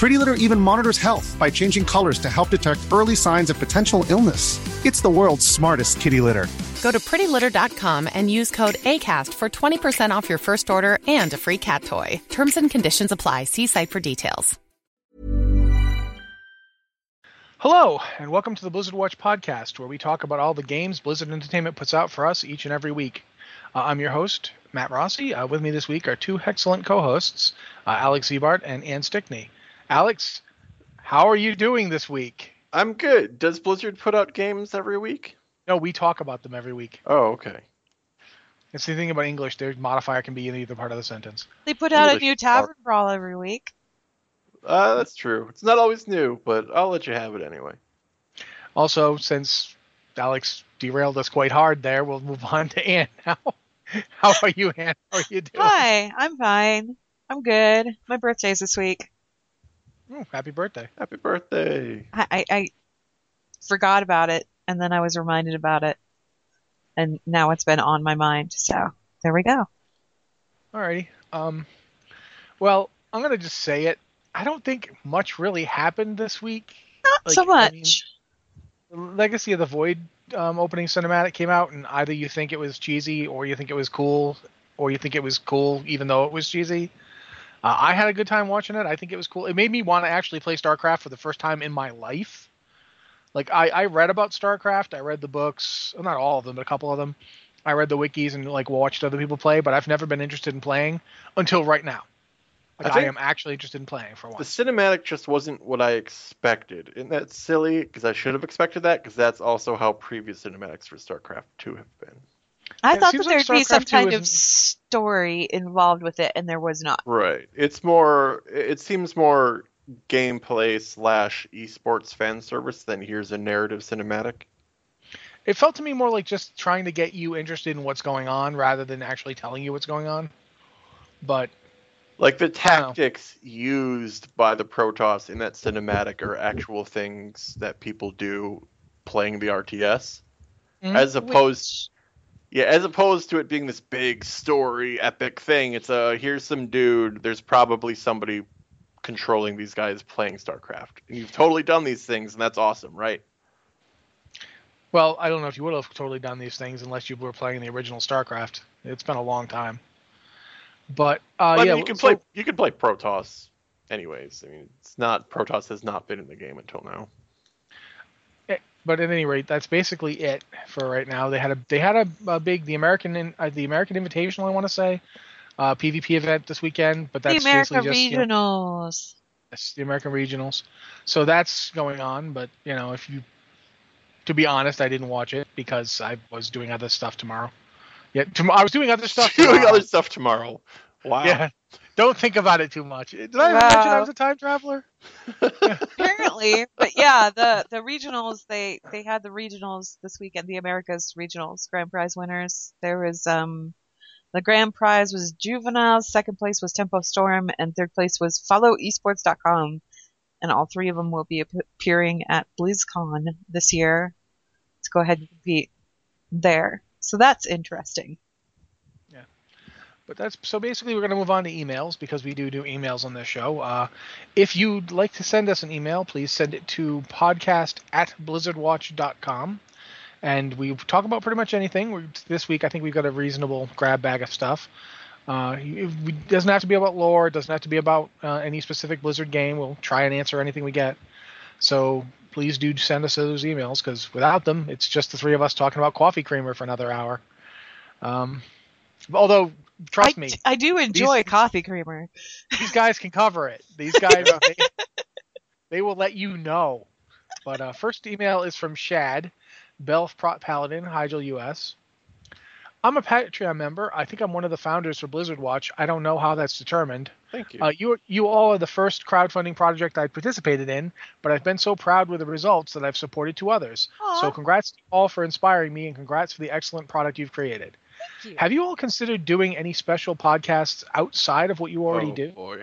Pretty Litter even monitors health by changing colors to help detect early signs of potential illness. It's the world's smartest kitty litter. Go to prettylitter.com and use code ACAST for 20% off your first order and a free cat toy. Terms and conditions apply. See site for details. Hello, and welcome to the Blizzard Watch podcast, where we talk about all the games Blizzard Entertainment puts out for us each and every week. Uh, I'm your host, Matt Rossi. Uh, with me this week are two excellent co hosts, uh, Alex Ziebart and Anne Stickney. Alex, how are you doing this week? I'm good. Does Blizzard put out games every week? No, we talk about them every week. Oh, okay. It's the thing about English, their modifier can be in either part of the sentence. They put out English a new Tavern Brawl every week. Uh, that's true. It's not always new, but I'll let you have it anyway. Also, since Alex derailed us quite hard there, we'll move on to Anne now. How are you, Anne? How are you doing? Hi, I'm fine. I'm good. My birthday's this week. Ooh, happy birthday. Happy birthday. I, I, I forgot about it, and then I was reminded about it, and now it's been on my mind. So there we go. Alrighty. Um, well, I'm gonna just say it. I don't think much really happened this week. Not Like, so I much. mean, Legacy of the Void um, opening cinematic came out, and either you think it was cheesy, or you think it was cool, or you think it was cool even though it was cheesy. Uh, I had a good time watching it. I think it was cool. It made me want to actually play StarCraft for the first time in my life. Like I, I read about StarCraft. I read the books, well, not all of them, but a couple of them. I read the wikis and like watched other people play, but I've never been interested in playing until right now. Like I I, am actually interested in playing for once. The cinematic just wasn't what I expected. Isn't that silly? Because I should have expected that, because that's also how previous cinematics for StarCraft 2 have been. I Yeah, thought that like there'd be some kind of story involved with it, and there was not. Right. It's more, it seems more gameplay slash esports fan service than here's a narrative cinematic. It felt to me more like just trying to get you interested in what's going on rather than actually telling you what's going on. But Like the I don't know. tactics used by the Protoss in that cinematic are actual things that people do playing the RTS, Mhm. as opposed, yeah, as opposed to it being this big story, epic thing. It's a here's some dude. There's probably somebody controlling these guys playing StarCraft. And you've totally done these things, and that's awesome, right? well, I don't know if you would have totally done these things unless you were playing the original StarCraft. It's been a long time. But uh, I mean, yeah, you can so- play you can play Protoss, anyways. I mean, it's not Protoss has not been in the game until now. But at any rate, that's basically it for right now. They had a they had a, a big the American uh, the American Invitational, I want to say, uh, PvP event this weekend. But that's the America basically just you know, Regionals. Yes, the American regionals. So that's going on, but you know, if you to be honest, I didn't watch it because I was doing other stuff tomorrow. Yeah, tom- I was doing other stuff. Doing other stuff tomorrow. Wow. Yeah. Don't think about it too much. Did I mention I was a time traveler? Apparently, but yeah, the the regionals they they had the regionals this weekend. The Americas regionals grand prize winners. There was um the grand prize was Juvenile, second place was Tempo Storm, and third place was FollowEsports.com. And all three of them will be appearing at BlizzCon this year. Let's go ahead and compete there. So that's interesting. But that's so basically we're going to move on to emails because we do do emails on this show. Uh, if you'd like to send us an email, please send it to podcast at blizzardwatch.com. And we talk about pretty much anything. we this week, I think we've got a reasonable grab bag of stuff. Uh, it doesn't have to be about lore. It doesn't have to be about uh, any specific Blizzard game. We'll try and answer anything we get. So please do send us those emails because without them, it's just the three of us talking about coffee creamer for another hour. Um, although, trust I, me, I do enjoy these- coffee creamer. these guys can cover it. These guys, they, they will let you know. But uh, first email is from Shad, Belf Prot Paladin, Hyjal US. I'm a Patreon member. I think I'm one of the founders for Blizzard Watch. I don't know how that's determined. Thank you. Uh, you you all are the first crowdfunding project I participated in, but I've been so proud with the results that I've supported two others. Aw. So congrats to all for inspiring me, and congrats for the excellent product you've created. Thank you. Have you all considered doing any special podcasts outside of what you already oh, do? Boy.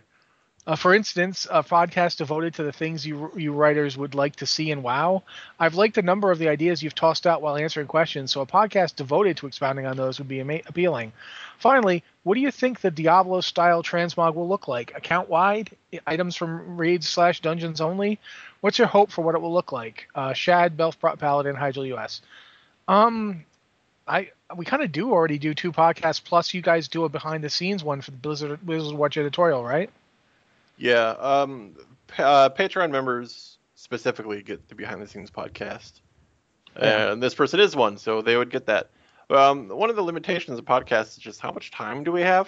Uh, for instance, a podcast devoted to the things you you writers would like to see in WoW. I've liked a number of the ideas you've tossed out while answering questions, so a podcast devoted to expounding on those would be ama- appealing. Finally, what do you think the Diablo style transmog will look like? Account wide, items from raids slash dungeons only. What's your hope for what it will look like? Uh, Shad, Belf Paladin, Hyjal US. Um, I we kind of do already do two podcasts plus you guys do a behind the scenes one for the Blizzard Blizzard Watch editorial, right? Yeah. Um, uh, Patreon members specifically get the behind the scenes podcast. Yeah. And this person is one, so they would get that. Um, one of the limitations of podcasts is just how much time do we have?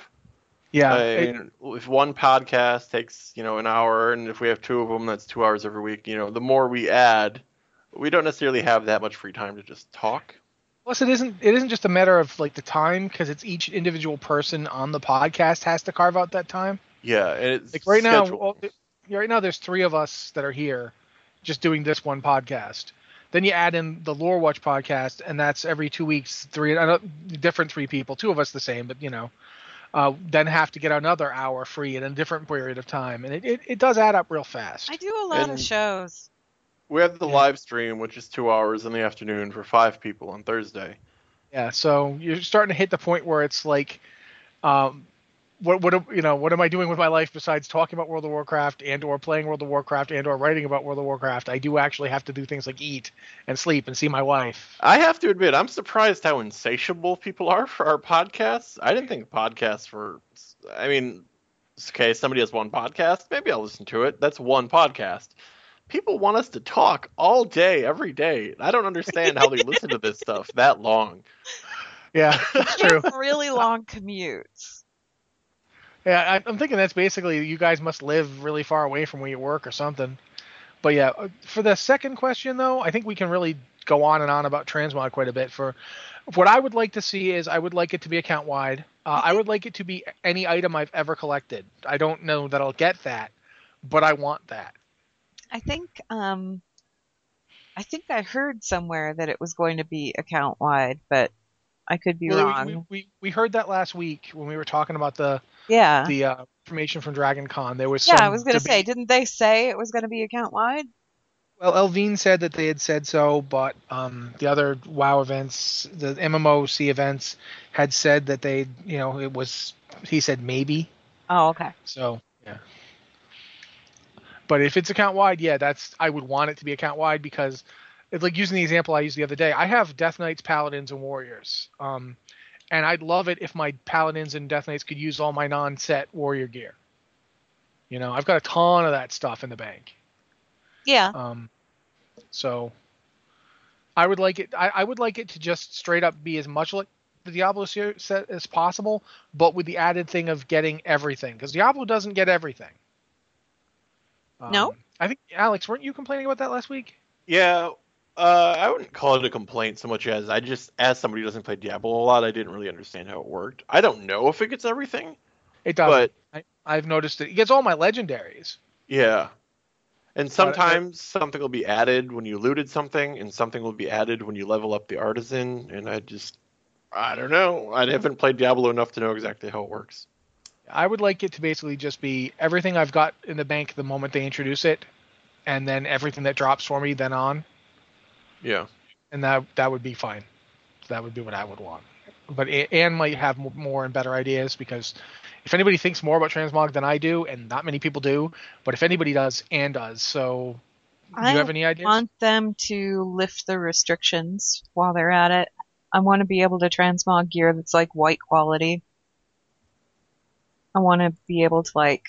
Yeah. I it- if one podcast takes you know an hour, and if we have two of them, that's two hours every week. You know, the more we add, we don't necessarily have that much free time to just talk. Plus, it isn't it isn't just a matter of like the time because it's each individual person on the podcast has to carve out that time. Yeah, and it's Like right now, scheduled. well, right now there's three of us that are here, just doing this one podcast. Then you add in the Lore Watch podcast, and that's every two weeks, three different three people, two of us the same, but you know, uh, then have to get another hour free in a different period of time, and it, it, it does add up real fast. I do a lot of shows. We have the yeah. live stream, which is two hours in the afternoon for five people on Thursday. Yeah, so you're starting to hit the point where it's like, um, what what am- you know, what am I doing with my life besides talking about World of Warcraft and or playing World of Warcraft and or writing about World of Warcraft? I do actually have to do things like eat and sleep and see my wife. I have to admit, I'm surprised how insatiable people are for our podcasts. I didn't think podcasts were. I mean, okay, somebody has one podcast, maybe I'll listen to it. That's one podcast. People want us to talk all day, every day. I don't understand how they listen to this stuff that long. Yeah, that's true. really long commutes. Yeah, I, I'm thinking that's basically you guys must live really far away from where you work or something. But yeah, uh, for the second question though, I think we can really go on and on about transmog quite a bit. For what I would like to see is I would like it to be account wide. Uh, I would like it to be any item I've ever collected. I don't know that I'll get that, but I want that. I think um, I think I heard somewhere that it was going to be account wide, but I could be Well, wrong. we, we, we heard that last week when we were talking about the yeah. the uh, information from Dragon Con. There was yeah, I was going to say, didn't they say it was going to be account wide? Well, Elvine said that they had said so, but um, the other WoW events, the MMOC events, had said that they, you know, it was. He said maybe. Oh, okay. So yeah. But if it's account wide, yeah, that's I would want it to be account wide because, it's like using the example I used the other day, I have Death Knights, Paladins, and Warriors. Um, and I'd love it if my Paladins and Death Knights could use all my non-set Warrior gear. You know, I've got a ton of that stuff in the bank. Yeah. Um, so I would like it. I, I would like it to just straight up be as much like the Diablo set as possible, but with the added thing of getting everything because Diablo doesn't get everything. Um, No? I think Alex, weren't you complaining about that last week? Yeah, uh, I wouldn't call it a complaint so much as I just, as somebody who doesn't play Diablo a lot, I didn't really understand how it worked. I don't know if it gets everything, It does. but I, I've noticed it. It gets all my legendaries. yeah. And But- sometimes something will be added when you looted something, and something will be added when you level up the artisan. And I just, I don't know. I haven't played Diablo enough to know exactly how it works. I would like it to basically just be everything I've got in the bank the moment they introduce it, and then everything that drops for me then on. Yeah. and that that would be fine. That would be what I would want. but Anne might have more and better ideas because if anybody thinks more about transmog than I do, and not many people do, but if anybody does, Anne does. So, do I you have any ideas? I want them to lift the restrictions while they're at it. I want to be able to transmog gear that's like white quality. I want to be able to like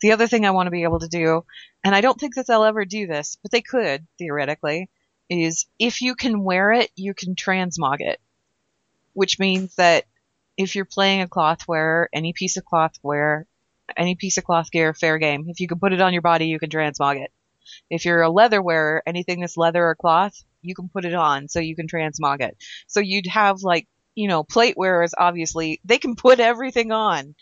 the other thing I want to be able to do, and I don't think that they'll ever do this, but they could theoretically, is if you can wear it, you can transmog it, which means that if you're playing a cloth wearer, any piece of cloth wear, any piece of cloth gear, fair game. If you can put it on your body, you can transmog it. If you're a leather wearer, anything that's leather or cloth, you can put it on so you can transmog it. So you'd have like, you know, plate wearers, obviously, they can put everything on.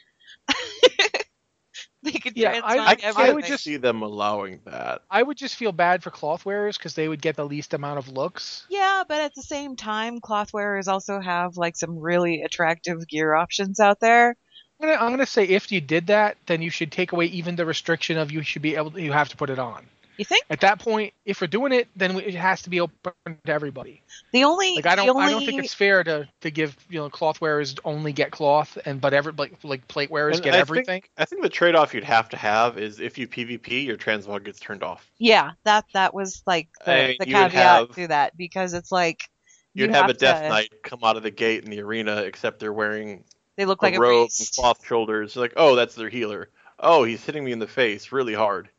they can Yeah, I- I. I would just see them allowing that. I would just feel bad for cloth wearers because they would get the least amount of looks. Yeah, but at the same time, cloth wearers also have like some really attractive gear options out there. I'm gonna, I'm gonna say if you did that, then you should take away even the restriction of you should be able to, you have to put it on. You think? At that point, if we're doing it, then it has to be open to everybody. The only Like I don't, only, I don't think it's fair to, to give you know cloth wearers only get cloth and but every like like plate wearers And get I everything. Think, I think the trade-off you'd have to have is if you PvP, your transmog gets turned off. yeah that that was like the, I- the caveat have- to that because it's like You'd you have, a death to- knight come out of the gate in the arena, except they're wearing They look a like a robe and cloth shoulders. You're like, oh, that's their healer. Oh, he's hitting me in the face really hard.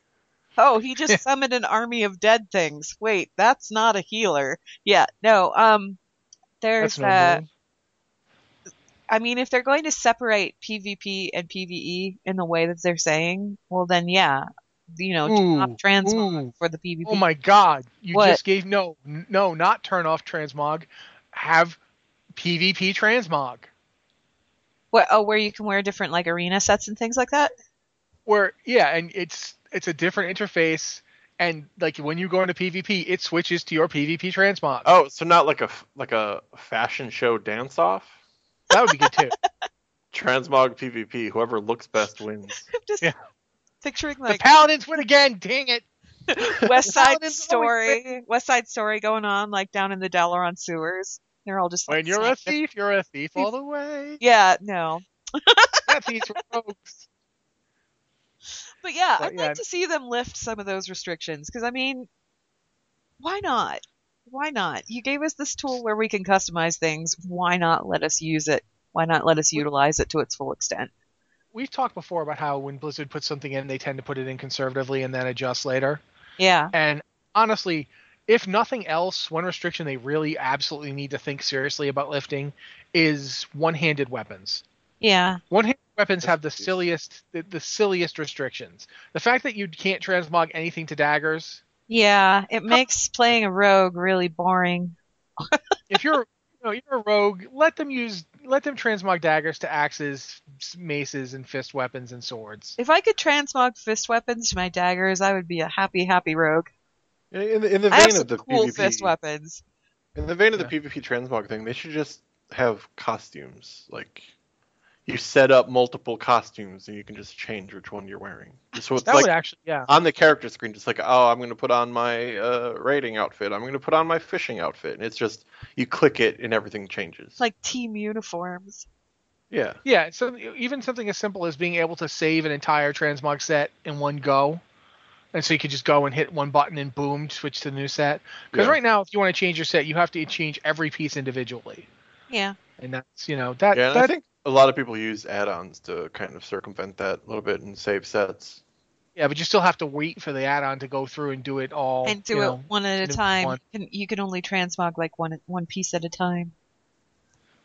Oh, he just summoned an army of dead things. Wait, that's not a healer. Yeah, no. Um, there's That's uh. I mean, if they're going to separate PvP and PvE in the way that they're saying, well, then yeah, you know, turn Ooh, off transmog ooh. for the PvP. Oh my god! You What? just gave no, no, not turn off transmog. Have PvP transmog. What, oh, where you can wear different like arena sets and things like that. Where yeah, and it's it's a different interface, and like when you go into PvP, it switches to your PvP transmog. Oh, so not like a like a fashion show dance off. that would be good too. Transmog PvP. Whoever looks best wins. I'm just Yeah. picturing the paladins win again. Dang it! West Side Story, West Side Story going on like down in the Dalaran sewers. They're all just like When you're a thief, you're a thief all the way. Yeah, no. Not thieves, rogues. But yeah, But I'd yeah. like to see them lift some of those restrictions because I mean, why not? Why not? You gave us this tool where we can customize things. Why not let us use it? Why not let us utilize it to its full extent? We've talked before about how when Blizzard puts something in, they tend to put it in conservatively and then adjust later. Yeah, And honestly, if nothing else, one restriction they really absolutely need to think seriously about lifting is one-handed weapons. yeah, One-handed weapons have the silliest, the, the silliest restrictions. The fact that you can't transmog anything to daggers. yeah. It makes playing a rogue really boring. If you're, you know, you're a rogue, let them use, let them transmog daggers to axes, maces, and fist weapons and swords. If I could transmog fist weapons to my daggers, I would be a happy, happy rogue. In the, in the I have vein some of the cool PvP, fist weapons. in the vein of the Yeah. PvP transmog thing, they should just have costumes. Like you set up multiple costumes and you can just change which one you're wearing. So it's That like would actually, yeah. on the character screen, just like, oh, I'm going to put on my uh, raiding outfit. I'm going to put on my fishing outfit. And it's just you click it and everything changes. Like team uniforms. yeah, Yeah, so even something as simple as being able to save an entire transmog set in one go, and so you could just go and hit one button and boom, switch to the new set. Because Yeah. right now, if you want to change your set, you have to change every piece individually, Yeah. and that's you know that yeah. That I think a lot of people use add-ons to kind of circumvent that a little bit and save sets. yeah, but you still have to wait for the add-on to go through and do it all and do you it know. one at a time. one. You can, only transmog like one one piece at a time.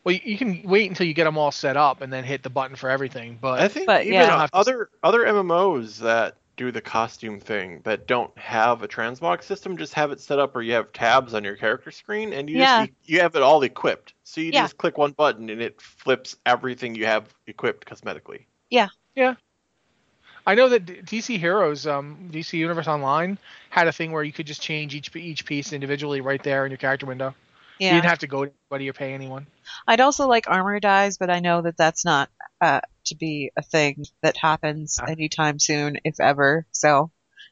Well, you, you can wait until you get them all set up and then hit the button for everything. But I think But, even yeah. other other MMOs that do the costume thing that don't have a transmog system just have it set up where you have tabs on your character screen and you Yeah. just you have it all equipped. So you Yeah. just click one button and it flips everything you have equipped cosmetically. Yeah. Yeah. I know that DC Heroes, um, DC Universe Online had a thing where you could just change each each piece individually right there in your character window. You Yeah. didn't have to go to anybody or pay anyone. I'd also like armor dyes, but I know that that's not uh, to be a thing that happens Ah. anytime soon, if ever. So,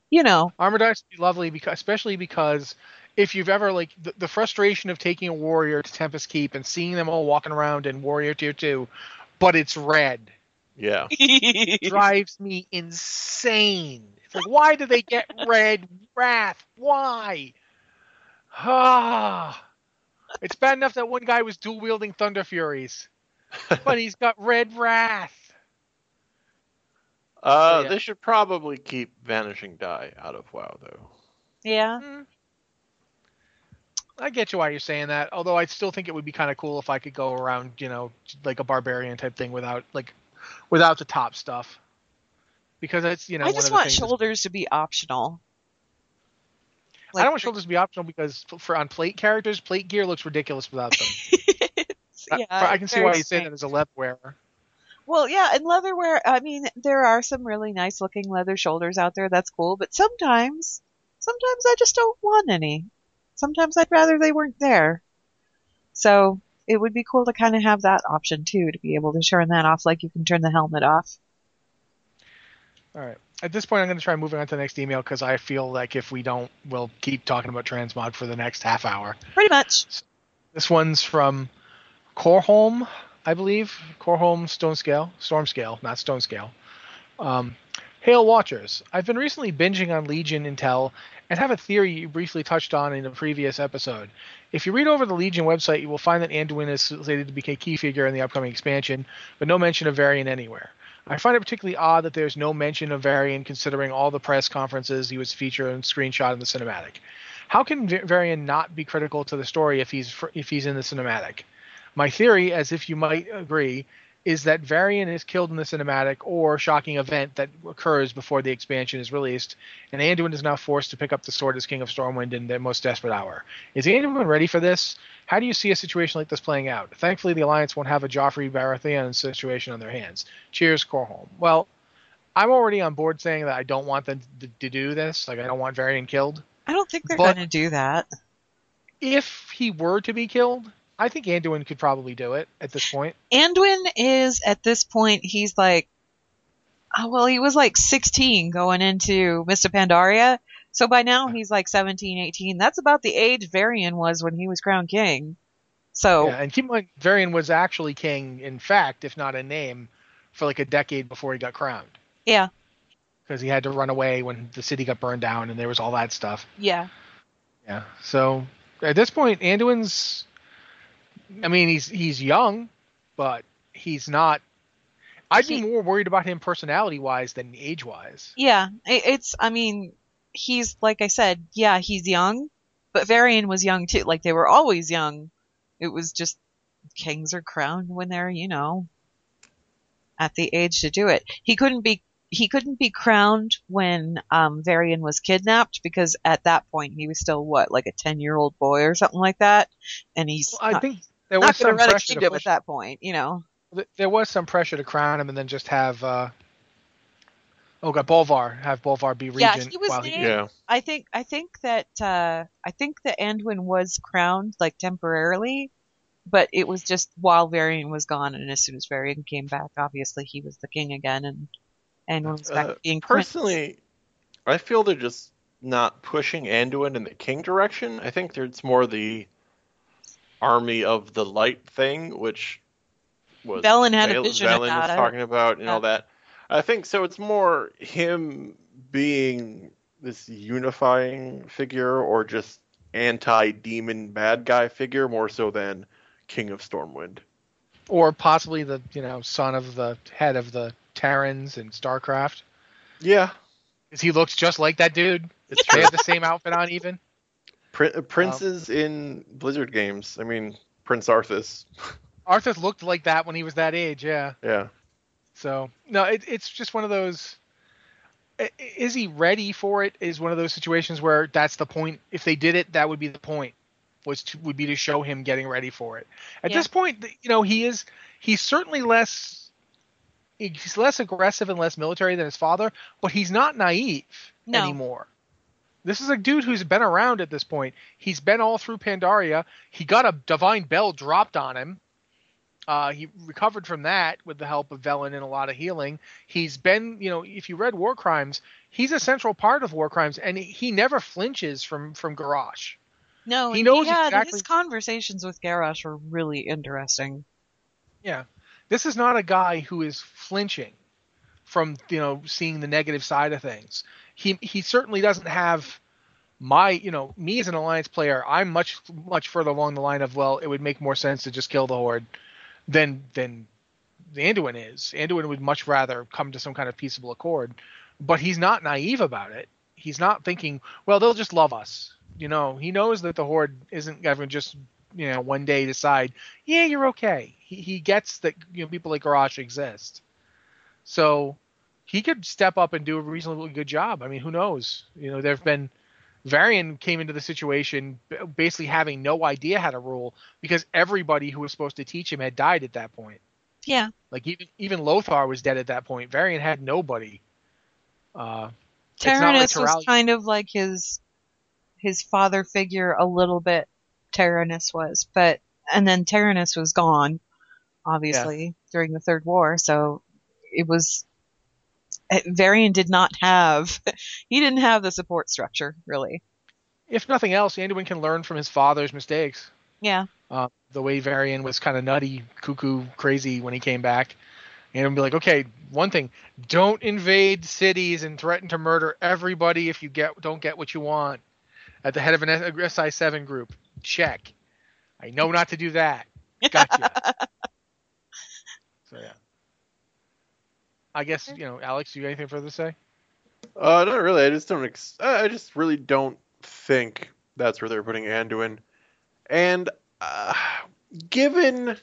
you know, Armor dyes would be lovely because, especially because if you've ever like the, the frustration of taking a warrior to Tempest Keep and seeing them all walking around in Warrior Tier Two, but it's red, Yeah. drives me insane. It's like, why do they get red wrath? Why? Ah, it's bad enough that one guy was dual wielding Thunder Furies, but he's got red wrath. Uh, yeah. they should probably keep Vanishing Dye out of WoW though. yeah. Hmm. I get you why you're saying that. Although I still think it would be kind of cool if I could go around, you know, like a barbarian type thing without like without the top stuff. Because it's you know I one just of the want things. shoulders to be optional. I don't want shoulders to be optional because for on plate characters, plate gear looks ridiculous without them. I- yeah, I, can see why you say that as a leather wearer. Well, yeah, and leatherware. I mean, there are some really nice looking leather shoulders out there. That's cool. But sometimes, sometimes I just don't want any. Sometimes I'd rather they weren't there. So it would be cool to kind of have that option too, to be able to turn that off, like you can turn the helmet off. All right. At this point, I'm going to try moving on to the next email because I feel like if we don't, we'll keep talking about transmog for the next half hour. Pretty much. This one's from Corholm, I believe. Corholm Stone Scale, Storm Scale, not Stone Scale. Um, Hail Watchers. I've been recently binging on Legion Intel and have a theory you briefly touched on in a previous episode. If you read over the Legion website, you will find that Anduin is slated to be a key figure in the upcoming expansion, but no mention of Varian anywhere. I find it particularly odd that there's no mention of Varian considering all the press conferences he was featured and screenshot in the cinematic. How can Varian not be critical to the story if he's if he's in the cinematic? My theory, as if you might agree, is that Varian is killed in the cinematic or shocking event that occurs before the expansion is released, and Anduin is now forced to pick up the sword as King of Stormwind in their most desperate hour. Is Anduin ready for this? How do you see a situation like this playing out? Thankfully, the Alliance won't have a Joffrey Baratheon situation on their hands. Cheers, Corholm. Well, I'm already on board saying that I don't want them to, to do this. Like, I don't want Varian killed. I don't think they're going to do that. If he were to be killed, I think Anduin could probably do it at this point. Anduin is at this point, he's like, oh, well, he was like 16 going into Mists of Pandaria. So by now he's like 17, 18. That's about the age Varian was when he was crowned king. So Yeah, and keep in mind, Varian was actually king, in fact, if not in name, for like a decade before he got crowned. yeah, Because he had to run away when the city got burned down and there was all that stuff. yeah. Yeah. So at this point, Anduin's. I mean, he's he's young, but he's not. I'd be more worried about him personality wise than age wise. Yeah, it's. I mean, he's like I said. Yeah, he's young, but Varian was young too. Like they were always young. It was just kings are crowned when they're, you know, at the age to do it. He couldn't be. He couldn't be crowned when um, Varian was kidnapped because at that point he was still what, like a ten-year-old boy or something like that, and he's I not, think there not was going some to run a pressure to kingdom push, at that point. You know. there was some pressure to crown him and then just have. uh Oh god, Bolvar have Bolvar be regent. Yeah, he was while named- Yeah. I think I think that uh, I think that Anduin was crowned like temporarily, but it was just while Varian was gone, and as soon as Varian came back, obviously he was the king again, and Anduin was back Uh, to being prince. Personally, I feel they're just not pushing Anduin in the king direction. I think there's more the army of the light thing, which was Velen had a Val- vision Valen about was talking about and Yeah. all that. I think so. It's more him being this unifying figure or just anti-demon bad guy figure more so than King of Stormwind. or possibly the you know son of the head of the Terrans and Starcraft. Yeah, Because he looks just like that dude. it's They have the same outfit on even. Prin- uh, princes in Blizzard games. I mean, Prince Arthas. Arthas looked like that when he was that age, yeah. Yeah. So no, it, it's just one of those. Is he ready for it? Is one of those situations where that's the point. If they did it, that would be the point. Was to, would be to show him getting ready for it. At Yeah. this point, you know, he is. He's certainly less. He's less aggressive and less military than his father, but he's not naive No. anymore. This is a dude who's been around at this point. He's been all through Pandaria. He got a divine bell dropped on him. Uh, he recovered from that with the help of Velen and a lot of healing. He's been, you know, if you read War Crimes, he's a central part of War Crimes, and he never flinches from from Garrosh. No, He knows yeah, exactly- his conversations with Garrosh were really interesting. Yeah. This is not a guy who is flinching from, you know, seeing the negative side of things. He he certainly doesn't have my, you know, me as an alliance player, I'm much much further along the line of, well, it would make more sense to just kill the horde than than Anduin is. Anduin would much rather come to some kind of peaceable accord, but he's not naive about it. He's not thinking, well, they'll just love us. You know, he knows that the horde isn't going to just, you know, one day decide, yeah, you're okay. He, he gets that you know people like Garrosh exist, so he could step up and do a reasonably good job. I mean, who knows? You know, there've been Varian came into the situation basically having no idea how to rule because everybody who was supposed to teach him had died at that point. Yeah. Like even even Lothar was dead at that point. Varian had nobody. Uh, it's like Terenas was kind of like his his father figure a little bit. Terenas was, but and then Terenas was gone, obviously during the Third War. So it was Varian did not have he didn't have the support structure really. if nothing else, Anduin can learn from his father's mistakes. Yeah, Uh, the way Varian was kind of nutty, cuckoo, crazy when he came back. And be like, okay, one thing, don't invade cities and threaten to murder everybody if you get don't get what you want. At the head of an SI7 group, check. I know not to do that. Gotcha. so yeah. I guess you know, Alex. Do you got anything further to say? Uh, not really. I just don't. Ex- I I just really don't think that's where they're putting Anduin. And uh, given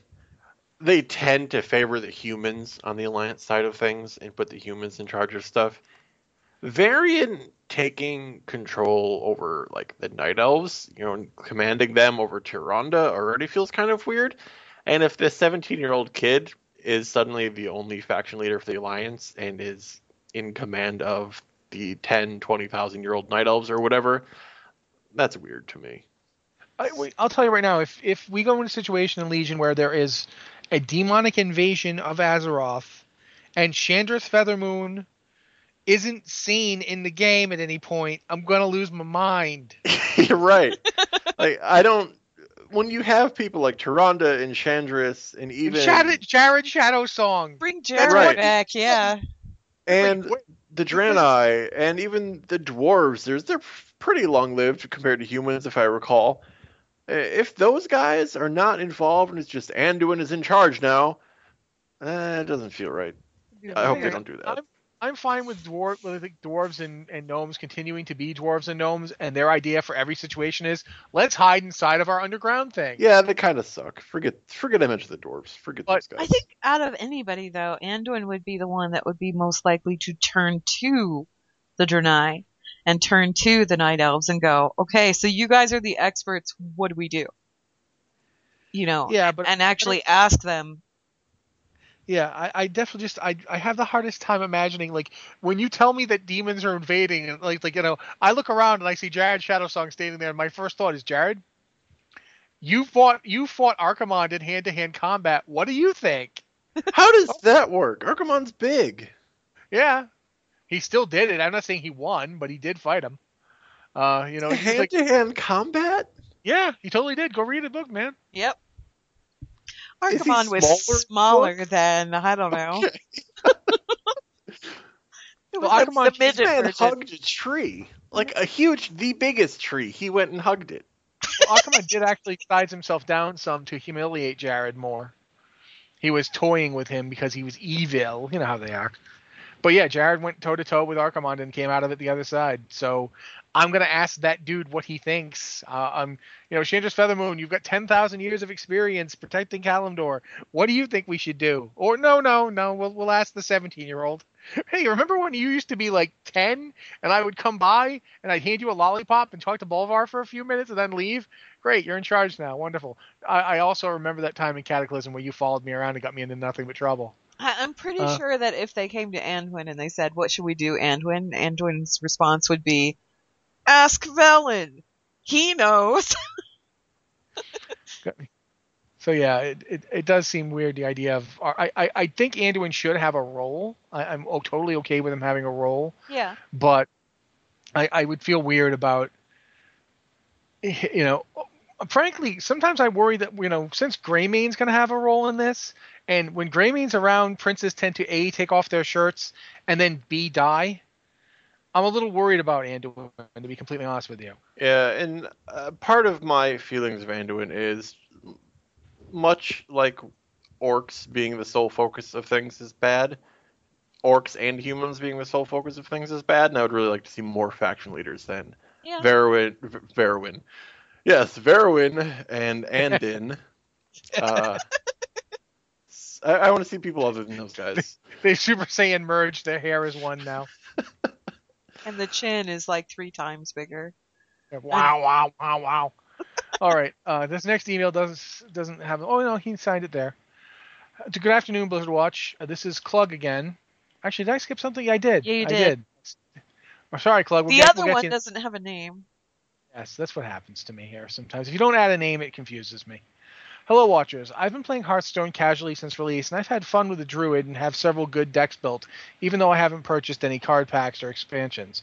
they tend to favor the humans on the alliance side of things and put the humans in charge of stuff, Varian taking control over like the night elves, you know, and commanding them over Tyrande already feels kind of weird. And if this 17-year-old kid is suddenly the only faction leader for the alliance and is in command of the 10, 20,000 year old night elves or whatever, that's weird to me. I, wait, I'll tell you right now. If if we go into a situation in Legion where there is a demonic invasion of Azeroth, and Shandris Feathermoon isn't seen in the game at any point, I'm gonna lose my mind. You're right. like I don't. When you have people like Tyrande and Shandris and even Jarod, Jared Shadow Song. bring Jarod right. back. Yeah, and Wait, wait. the Draenei and even the dwarves, there's they're pretty long lived compared to humans, if I recall. If those guys are not involved and it's just Anduin is in charge now, uh, it doesn't feel right. I hope they don't do that. I'm, I'm fine with dwarf, like dwarves and, and gnomes continuing to be dwarves and gnomes, and their idea for every situation is let's hide inside of our underground thing. Yeah, they kind of suck. Forget, forget I mentioned the dwarves. Forget But those guys. I think out of anybody though, Anduin would be the one that would be most likely to turn to the Draenei and turn to the Night Elves and go, okay, so you guys are the experts. What do we do? You know, Yeah, but and actually ask them. Yeah, I, I definitely just I, I have the hardest time imagining like when you tell me that demons are invading and like like you know I look around and I see Jarod Shadowsong standing there and my first thought is Jarod, you fought you fought Archimonde in hand to hand combat. What do you think? How does that work? Archimonde's big. Yeah, he still did it. I'm not saying he won, but he did fight him. Uh, you know, he's hand to hand combat? yeah, he totally did. Go read the book, man. Yep. Is Archimonde was smaller smaller than I don't know. It was Well, like Archimon- the this midget man version. hugged a tree. Like a huge, the biggest tree. He went and hugged it. Well, Archimonde did actually size himself down some to humiliate Jarod more. He was toying with him because he was evil. You know how they are. But yeah, Jarod went toe to toe with Archimonde and came out of it the other side. So I'm gonna ask that dude what he thinks. Uh, um, you know, Shandris Feathermoon, you've got ten thousand years of experience protecting Kalimdor. What do you think we should do? Or no, no, no, we'll we'll ask the seventeen year old. Hey, remember when you used to be like ten and I would come by and I'd hand you a lollipop and talk to Bolvar for a few minutes and then leave? Great, you're in charge now. Wonderful. I, I also remember that time in Cataclysm where you followed me around and got me into nothing but trouble. I'm pretty Uh. sure that if they came to Anduin and they said, "What should we do, Anduin?" Anduin's response would be, "Ask Velen. He knows." So yeah, it, it, it does seem weird the idea of uh, I, I, I think Anduin should have a role. I, I'm oh, totally okay with him having a role, yeah. but I, I would feel weird about you know, frankly, sometimes I worry that you know since Greymane's going to have a role in this, and when Greymane's around, princes tend to a take off their shirts and then b die. I'm a little worried about Anduin, to be completely honest with you. Yeah, and uh, part of my feelings of Anduin is much like orcs being the sole focus of things is bad. Orcs and humans being the sole focus of things is bad, and I would really like to see more faction leaders than Yeah. Verwin. Verwin. Yes, Verwin and Andin. uh, s- I, I want to see people other than those guys. They Super Saiyan merged. Their hair is one now. And the chin is like three times bigger. Wow, wow, wow, wow. All right. Uh, this next email doesn't doesn't have. Oh no, he signed it there. Uh, Good afternoon, Blizzard Watch. Uh, this is Clug again. Actually, did I skip something? I did. Yeah, you did. I did. Oh, sorry, Clug. We'll the get- other we'll one you- doesn't have a name. Yes, that's what happens to me here sometimes. If you don't add a name, it confuses me. Hello, Watchers. I've been playing Hearthstone casually since release, and I've had fun with the Druid and have several good decks built, even though I haven't purchased any card packs or expansions.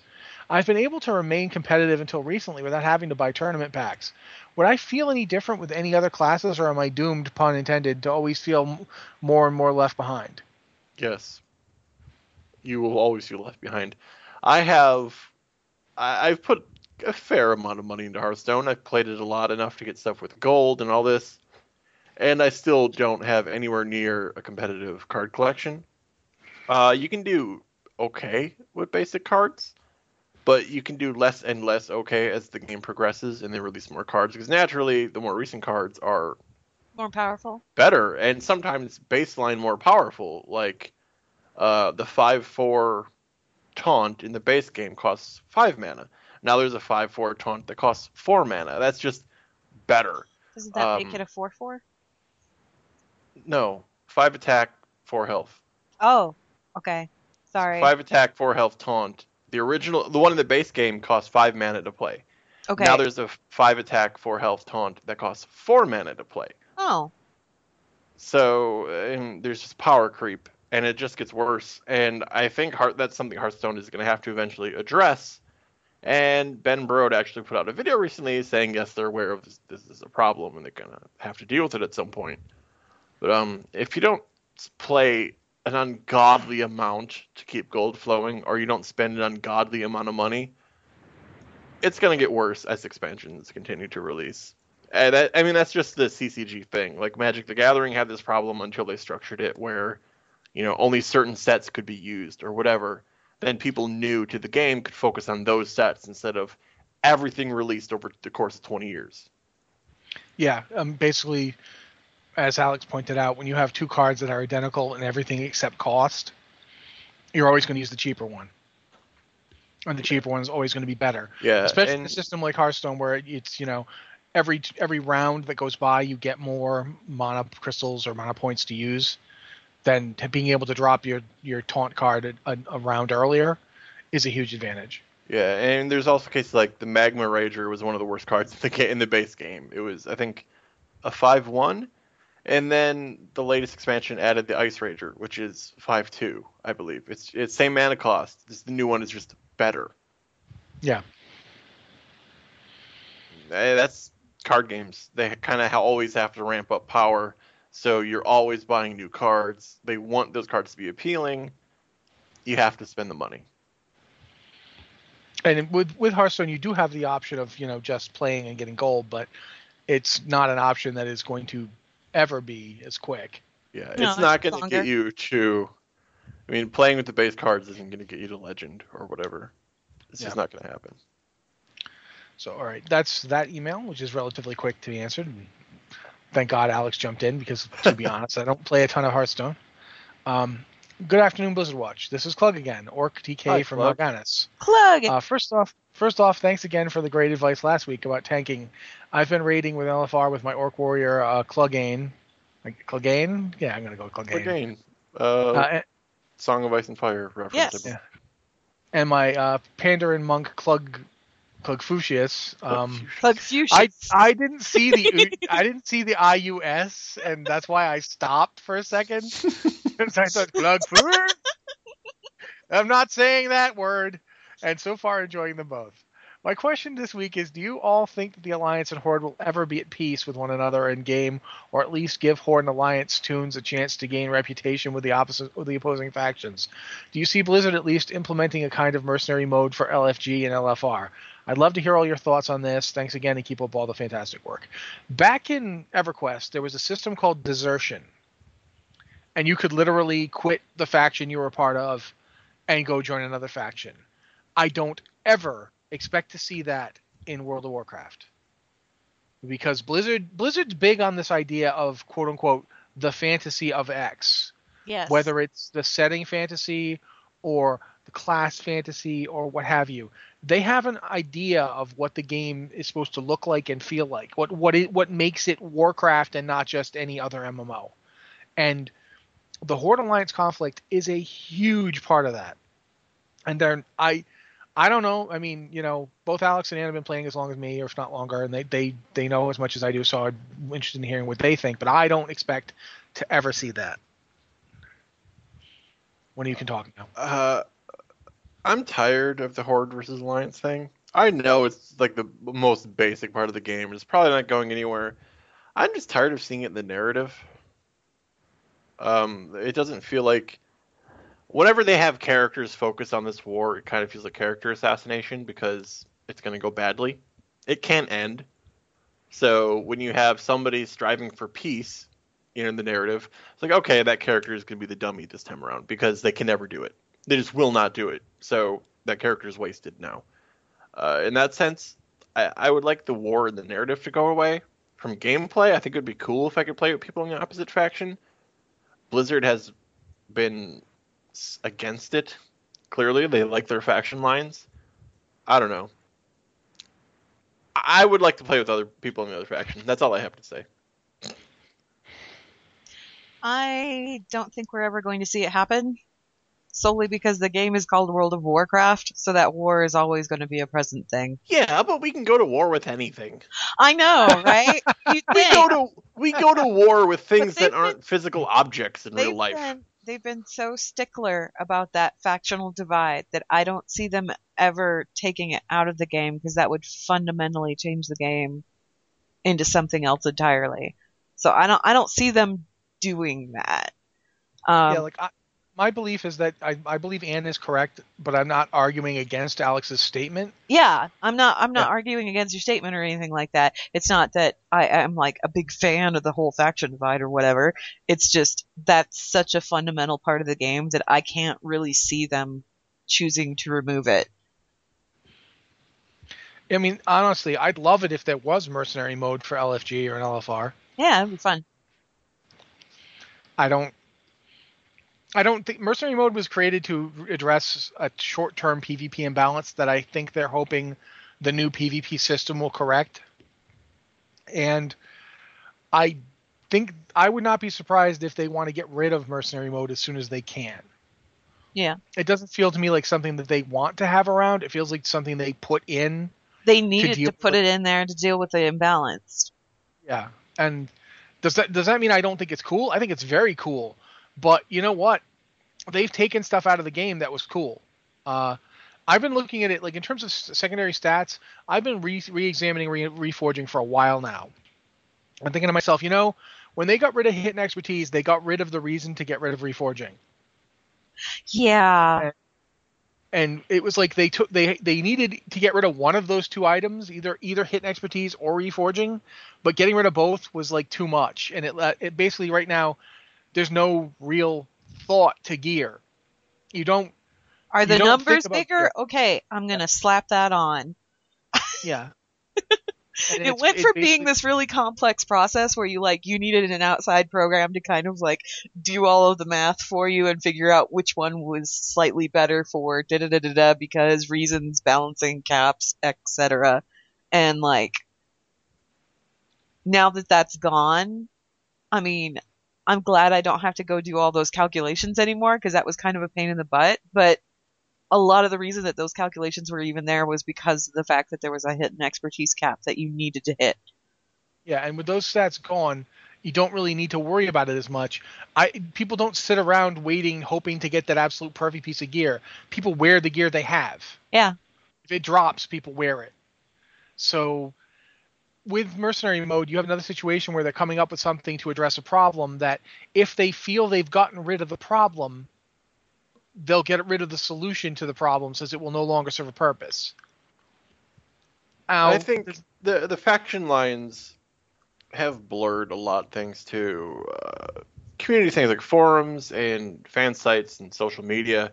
I've been able to remain competitive until recently without having to buy tournament packs. Would I feel any different with any other classes, or am I doomed, pun intended, to always feel more and more left behind? Yes. You will always feel left behind. I have I, I've put a fair amount of money into Hearthstone. I've played it a lot enough to get stuff with gold and all this. And I still don't have anywhere near a competitive card collection. Uh, you can do okay with basic cards, but you can do less and less okay as the game progresses and they release more cards because naturally the more recent cards are More powerful. better and sometimes baseline more powerful. Like uh, the five four taunt in the base game costs five mana. Now there's a five four taunt that costs four mana. That's just better. Doesn't that make Um, it a four four? No, five attack, four health. Oh, okay. Sorry. Five attack, four health taunt. The original, the one in the base game costs five mana to play. okay. Now there's a five attack, four health taunt that costs four mana to play. oh, So and there's just power creep, and it just gets worse. And I think Heart, that's something Hearthstone is going to have to eventually address. And Ben Brode actually put out a video recently saying yes, they're aware of this, this is a problem, and they're going to have to deal with it at some point. But um, if you don't play an ungodly amount to keep gold flowing, or you don't spend an ungodly amount of money, it's going to get worse as expansions continue to release. And I mean, that's just the CCG thing. Like Magic the Gathering had this problem until they structured it where, you know, only certain sets could be used or whatever. Then people new to the game could focus on those sets instead of everything released over the course of 20 years. Yeah, um, basically, as Alex pointed out, when you have two cards that are identical in everything except cost, you're always going to use the cheaper one, and the cheaper one is always going to be better. Yeah, Especially in a system like Hearthstone, where it's you know every every round that goes by, you get more mana crystals or mana points to use. Then to being able to drop your your taunt card a, a, round earlier is a huge advantage. Yeah, and there's also cases like the Magma Rager was one of the worst cards in the in the base game. It was I think a five one, and then the latest expansion added the Ice Rager, which is five two, I believe. It's it's same mana cost. This the new one is just better. Yeah. Eh, That's card games. They kind of always have to ramp up power, so you're always buying new cards. They want those cards to be appealing. You have to spend the money. And with with Hearthstone, you do have the option of you know just playing and getting gold, but it's not an option that is going to ever be as quick. Yeah, No, it's not going to get you to. I mean, playing with the base cards isn't going to get you to legend or whatever. It's just Yeah. not going to happen. So all right, that's that email, which is relatively quick to be answered. And thank God Alex jumped in because to be honest, I don't play a ton of Hearthstone. Um, good afternoon, Blizzard Watch. This is Clug again, Orc TK Hi, from Clug. Morganis. Clug. Uh, first off, first off, thanks again for the great advice last week about tanking. I've been raiding with LFR with my Orc Warrior uh, Clogain. Like Clogain? Yeah, I'm gonna go Clogain. Again, uh, Uh, Song of Ice and Fire reference. Yes. I believe. and my uh, Pandaren monk Clug Clugfucius. Um, Clug Fuchsias. I I didn't see the I didn't see the IUS, and that's why I stopped for a second. Because I thought Clug I'm not saying that word, and so far enjoying them both. My question this week is: Do you all think that the Alliance and Horde will ever be at peace with one another in game, or at least give Horde and Alliance toons a chance to gain reputation with the opposite with the opposing factions? Do you see Blizzard at least implementing a kind of mercenary mode for LFG and LFR? I'd love to hear all your thoughts on this. Thanks again, and keep up all the fantastic work. Back in EverQuest, there was a system called desertion, and you could literally quit the faction you were a part of and go join another faction. I don't ever expect to see that in World of Warcraft. Because Blizzard Blizzard's big on this idea of quote unquote the fantasy of X. Yes. Whether it's the setting fantasy or the class fantasy or what have you. They have an idea of what the game is supposed to look like and feel like. What what it what makes it Warcraft and not just any other MMO. And the Horde Alliance conflict is a huge part of that. And then I I don't know. I mean, you know, both Alex and Anne have been playing as long as me, or if not longer, and they they they know as much as I do. So I'm interested in hearing what they think. But I don't expect to ever see that. When you can talk now. Uh, I'm tired of the Horde versus Alliance thing. I know it's like the most basic part of the game. It's probably not going anywhere. I'm just tired of seeing it in the narrative. Um, it doesn't feel like whenever they have characters focus on this war, it kind of feels like character assassination because it's going to go badly. It can't end. So when you have somebody striving for peace, in the narrative, it's like okay, that character is going to be the dummy this time around because they can never do it. They just will not do it. So that character is wasted now. Uh, in that sense, I, I would like the war and the narrative to go away. From gameplay, I think it would be cool if I could play with people in the opposite faction. Blizzard has been against it. Clearly, they like their faction lines. I don't know. I would like to play with other people in the other faction. That's all I have to say. I don't think we're ever going to see it happen. Solely because the game is called World of Warcraft, so that war is always going to be a present thing. Yeah, but we can go to war with anything. I know, right? we go to we go to war with things that aren't been, physical objects in real life. Been, they've been so stickler about that factional divide that I don't see them ever taking it out of the game because that would fundamentally change the game into something else entirely. So I don't I don't see them doing that. Um, yeah, like I, my belief is that I, I believe Anne is correct, but I'm not arguing against Alex's statement. Yeah, I'm not. I'm not yeah. arguing against your statement or anything like that. It's not that I am like a big fan of the whole faction divide or whatever. It's just that's such a fundamental part of the game that I can't really see them choosing to remove it. I mean, honestly, I'd love it if there was mercenary mode for LFG or an LFR. Yeah, it'd be fun. I don't I don't think mercenary mode was created to address a short-term PvP imbalance that I think they're hoping the new PvP system will correct. And I think I would not be surprised if they want to get rid of mercenary mode as soon as they can. Yeah. It doesn't feel to me like something that they want to have around. It feels like something they put in. They needed to, to put it in there to deal with the imbalance. Yeah. And does that does that mean I don't think it's cool? I think it's very cool. But you know what? They've taken stuff out of the game that was cool. Uh, I've been looking at it like in terms of secondary stats. I've been re- re-examining re- reforging for a while now. I'm thinking to myself, you know, when they got rid of hit and expertise, they got rid of the reason to get rid of reforging. Yeah. And, and it was like they took they they needed to get rid of one of those two items, either either hit and expertise or reforging, but getting rid of both was like too much. And it it basically right now there's no real thought to gear. You don't. Are the numbers bigger? Gear. Okay, I'm gonna slap that on. Yeah. it went from being this really complex process where you like you needed an outside program to kind of like do all of the math for you and figure out which one was slightly better for da da da da da because reasons, balancing caps, etc. And like now that that's gone, I mean, I'm glad I don't have to go do all those calculations anymore because that was kind of a pain in the butt. But a lot of the reason that those calculations were even there was because of the fact that there was a hit and expertise cap that you needed to hit. Yeah, and with those stats gone, you don't really need to worry about it as much. I people don't sit around waiting hoping to get that absolute perfect piece of gear. People wear the gear they have. Yeah. If it drops, people wear it. So with mercenary mode, you have another situation where they're coming up with something to address a problem that if they feel they've gotten rid of the problem, they'll get rid of the solution to the problem since it will no longer serve a purpose. Now, I think the the faction lines have blurred a lot of things too. Uh, community things like forums and fan sites and social media.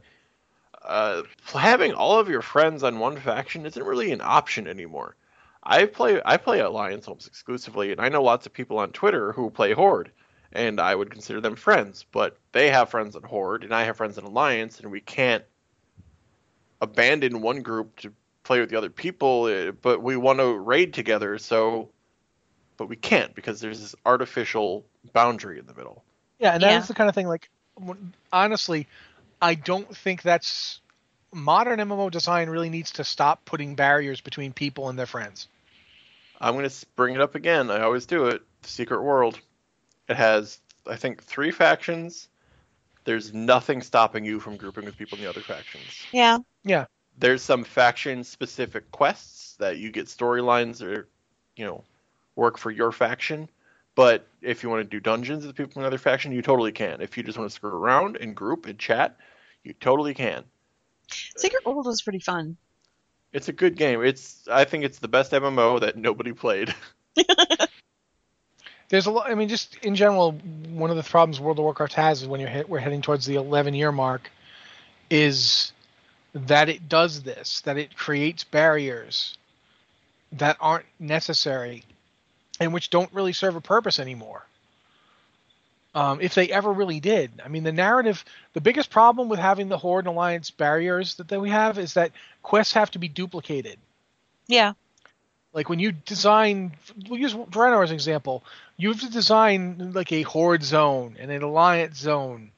Uh, having all of your friends on one faction isn't really an option anymore. I play I play Alliance almost exclusively, and I know lots of people on Twitter who play Horde, and I would consider them friends. But they have friends in Horde, and I have friends in Alliance, and we can't abandon one group to play with the other people. eh, But we want to raid together, so but we can't because there's this artificial boundary in the middle. Yeah, and that's Yeah. the kind of thing. Like, honestly, I don't think that's modern MMO design really needs to stop putting barriers between people and their friends. I'm going to bring it up again. I always do it. The Secret World. It has, I think, three factions. There's nothing stopping you from grouping with people in the other factions. Yeah. Yeah. There's some faction specific quests that you get storylines or, you know, work for your faction. But if you want to do dungeons with people from another faction, you totally can. If you just want to screw around and group and chat, you totally can. Secret World was pretty fun. It's a good game. It's I think it's the best MMO that nobody played. There's a lot. I mean, just in general, one of the problems World of Warcraft has is when you're hit, we're heading towards the 11 year mark, is that it does this, that it creates barriers that aren't necessary, and which don't really serve a purpose anymore. Um, if they ever really did, I mean, the narrative. The biggest problem with having the Horde and Alliance barriers that, that we have is that quests have to be duplicated. Yeah. Like when you design, we'll use Draenor as an example. You have to design like a horde zone and an alliance zone,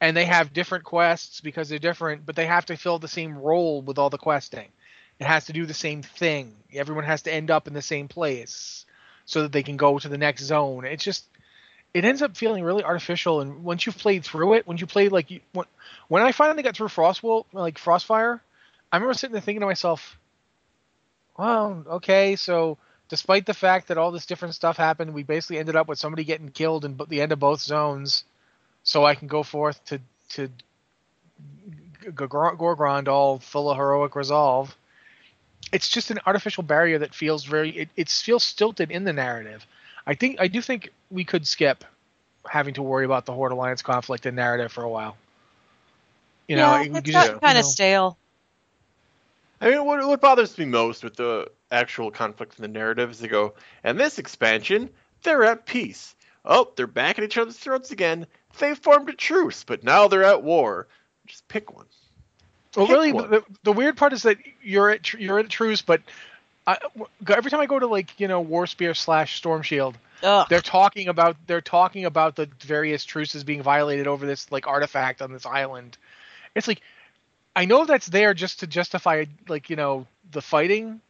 and they have different quests because they're different, but they have to fill the same role with all the questing. It has to do the same thing. Everyone has to end up in the same place so that they can go to the next zone. It's just, it ends up feeling really artificial. And once you've played through it, when you play like you, when, when I finally got through Frostwolf, like Frostfire, I remember sitting there thinking to myself, well, okay, so despite the fact that all this different stuff happened, we basically ended up with somebody getting killed in the end of both zones, so I can go forth to to Gorgrond all full of heroic resolve. It's just an artificial barrier that feels very it, it feels stilted in the narrative. I think I do think we could skip having to worry about the Horde Alliance conflict and narrative for a while. You know, yeah, we it's could just, kind you of stale. I mean, what, what bothers me most with the actual conflict in the narrative is they go, and this expansion, they're at peace. Oh, they're back at each other's throats again. They formed a truce, but now they're at war. Just pick one. Well, Pick really, one. the, the weird part is that you're at tr- you're at truce, but I, every time I go to like you know Warspear slash Stormshield, Ugh. they're talking about they're talking about the various truces being violated over this like artifact on this island. It's like I know that's there just to justify like you know the fighting.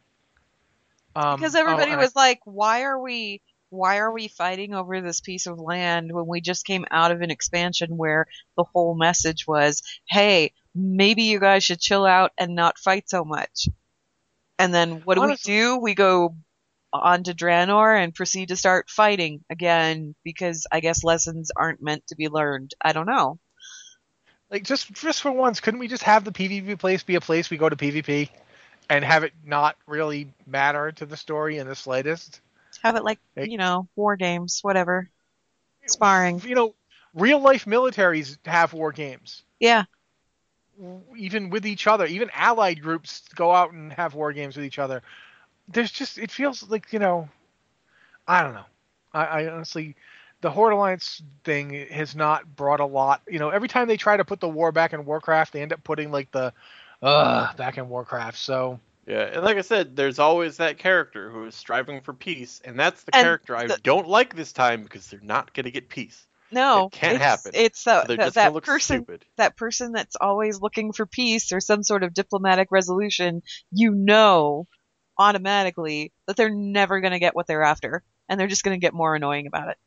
Um, because oh, everybody I- was like, "Why are we? Why are we fighting over this piece of land when we just came out of an expansion where the whole message was, hey, maybe you guys should chill out and not fight so much." And then what do Honestly- we do? We go on to Draenor and proceed to start fighting again because I guess lessons aren't meant to be learned. I don't know. like just just for once, couldn't we just have the PvP place be a place we go to PvP, and have it not really matter to the story in the slightest? Have it like Hey. you know, war games, whatever, sparring. You know, real life militaries have war games. Yeah, even with each other, even allied groups go out and have war games with each other. There's just it feels like you know, I don't know. I, I honestly, the Horde Alliance thing has not brought a lot. You know, every time they try to put the war back in Warcraft, they end up putting like the, uh, back in Warcraft. So Yeah, and like I said, there's always that character who is striving for peace, and that's the And character I don't like this time because they're not going to get peace. No, It can't it's, happen. It's uh, So they're that, just going to look person stupid. that person that's always looking for peace or some sort of diplomatic resolution, you know automatically that they're never going to get what they're after and they're just going to get more annoying about it.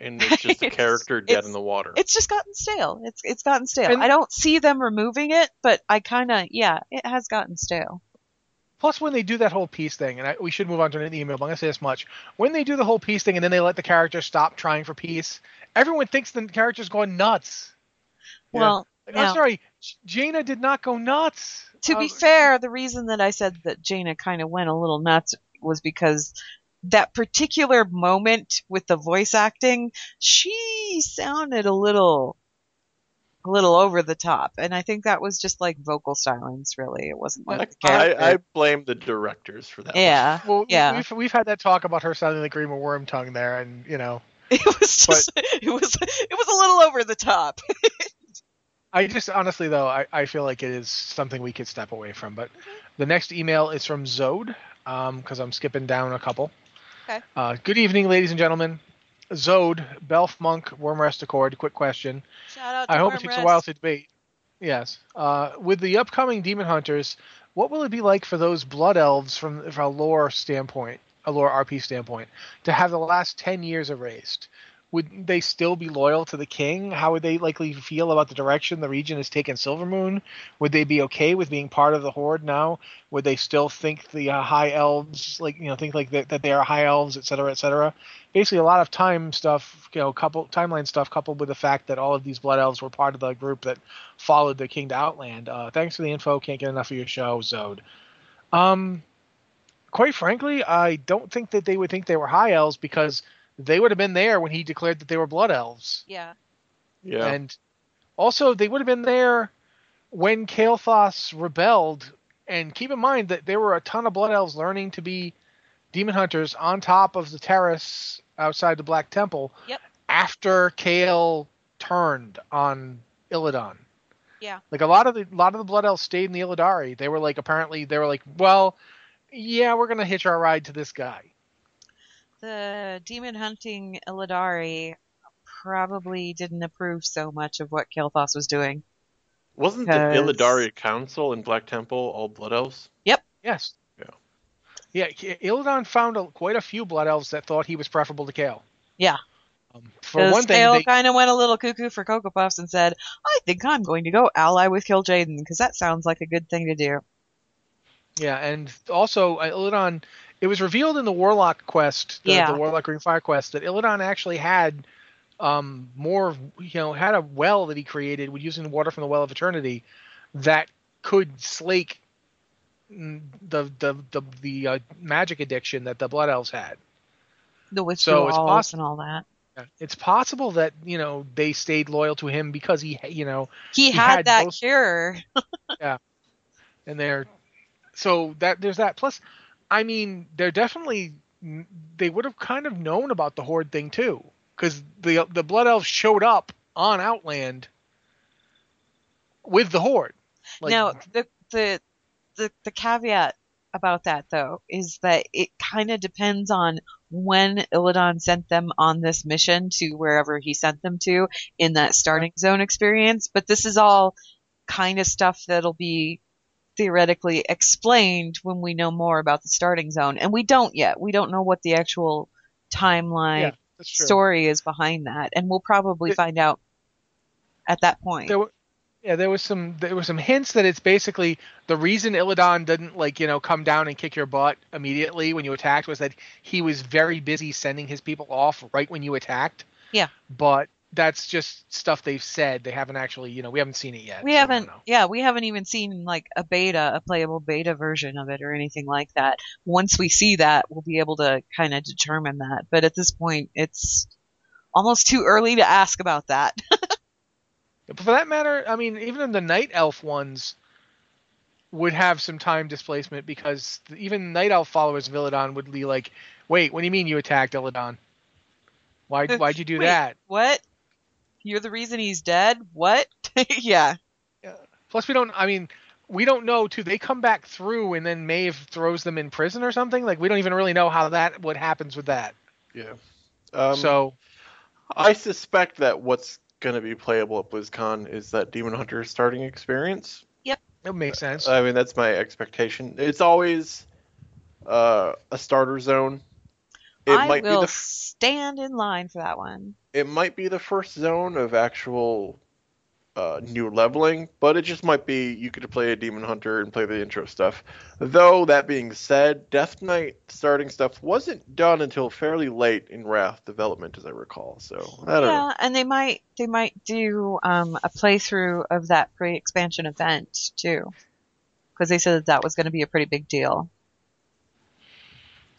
And it's just a character dead in the water. It's just gotten stale. It's it's gotten stale. And- I don't see them removing it, but I kind of yeah, it has gotten stale. Plus, when they do that whole peace thing, and I, we should move on to an email, but I'm gonna say this much: when they do the whole peace thing, and then they let the character stop trying for peace, everyone thinks the character's going nuts. Well, Like, now- I'm sorry, J- Jaina did not go nuts. to be Uh, fair, the reason that I said that Jaina kind of went a little nuts was because that particular moment with the voice acting, she sounded a little, a little over the top, and I think that was just like vocal stylings. Really, it wasn't like the. I, I blame the directors for that. yeah, Well, yeah. we've we've had that talk about her sounding like Grima Wormtongue there, and you know, It was just, it was, it was a little over the top. I just honestly though, I, I feel like it is something we could step away from. But the next email is from Zode, because I'm skipping down a couple. Okay. Uh, good evening, ladies and gentlemen. Zode, Belf Monk, Wyrmrest Accord. Quick question. Shout out to I hope it takes a while to debate. Yes. Uh, with the upcoming Demon Hunters, what will it be like for those Blood Elves from, from a lore standpoint, a lore RP standpoint, to have the last 10 years erased? Would they still be loyal to the king? How would they likely feel about the direction the region has taken Silvermoon? Would they be okay with being part of the Horde now? Would they still think the uh, High Elves, like, you know, think like that, that they are High Elves, et cetera, et cetera? basically a lot of time stuff, you know, couple timeline stuff coupled with the fact that all of these blood elves were part of the group that followed the king to Outland. Uh, thanks for the info. Can't get enough of your show, Zode. Um, quite frankly, I don't think that they would think they were high elves because they would have been there when he declared that they were blood elves. Yeah. Yeah. And also, they would have been there when Kael'thas rebelled. And keep in mind that there were a ton of Blood Elves learning to be demon hunters on top of the terrace outside the Black Temple Yep. after Kael turned on Illidan. Yeah. Like a lot of the a lot of the Blood Elves stayed in the Illidari. They were like apparently they were like, well, yeah, we're gonna hitch our ride to this guy. The demon hunting Illidari probably didn't approve so much of what Kael'thas was doing. Wasn't the Because- Illidari Council in Black Temple all Blood Elves? Yep. Yes. Yeah. Yeah, Illidan found a, quite a few Blood Elves that thought he was preferable to Kael. Yeah. Um, for one thing, Kael they, kind of went a little cuckoo for Cocoa Puffs and said, I think I'm going to go ally with Kil'jaeden because that sounds like a good thing to do. Yeah, and also uh, Illidan, it was revealed in the Warlock quest, the, Yeah. the Warlock Green Fire quest, that Illidan actually had um, more, you know, had a well that he created using water from the Well of Eternity that could slake mm, the the the, the uh, magic addiction that the Blood Elves had. The So withdrawals it's poss- and all that. It's possible that you know they stayed loyal to him because he, you know, He, He had, had that most- cure. Yeah, and they're so that there's that plus i mean they're definitely they would have kind of known about the horde thing too because the the blood elves showed up on outland with the horde like now, the, the the the caveat about that though is that it kind of depends on when Illidan sent them on this mission to wherever he sent them to in that starting zone experience. But this is all kind of stuff that'll be theoretically explained when we know more about the starting zone, and we don't yet. We don't know what the actual timeline yeah story is behind that, and we'll probably It- find out at that point. there were yeah there was some there were some hints that it's basically the reason Illidan didn't like you know come down and kick your butt immediately when you attacked was that he was very busy sending his people off right when you attacked Yeah. but that's just stuff they've said they haven't actually you know we haven't seen it yet We so haven't, yeah, we haven't even seen like a beta, a playable beta version of it or anything like that. Once we see that, we'll be able to kind of determine that. But at this point, it's almost too early to ask about that. But for that matter, I mean, even in the night elf ones would have some time displacement because even night elf followers of Illidan would be like, "Wait, what do you mean you attacked Illidan? Why why'd you do Wait. that?" what? You're the reason he's dead? What? yeah. Plus, we don't. I mean, we don't know too. They come back through, and then Maiev throws them in prison or something. Like we don't even really know how that what happens with that. Yeah. Um, so I suspect that what's going to be playable at BlizzCon is that Demon Hunter starting experience. Yep, it makes sense. I mean, that's my expectation. It's always uh, a starter zone. It I might will be the f- stand in line for that one. it might be the first zone of actual uh, new leveling, but it just might be you could play a demon hunter and play the intro stuff. Though that being said, Death Knight starting stuff wasn't done until fairly late in Wrath development, as I recall. So I don't yeah, know. and they might they might do um, a playthrough of that pre-expansion event too, because they said that that was going to be a pretty big deal.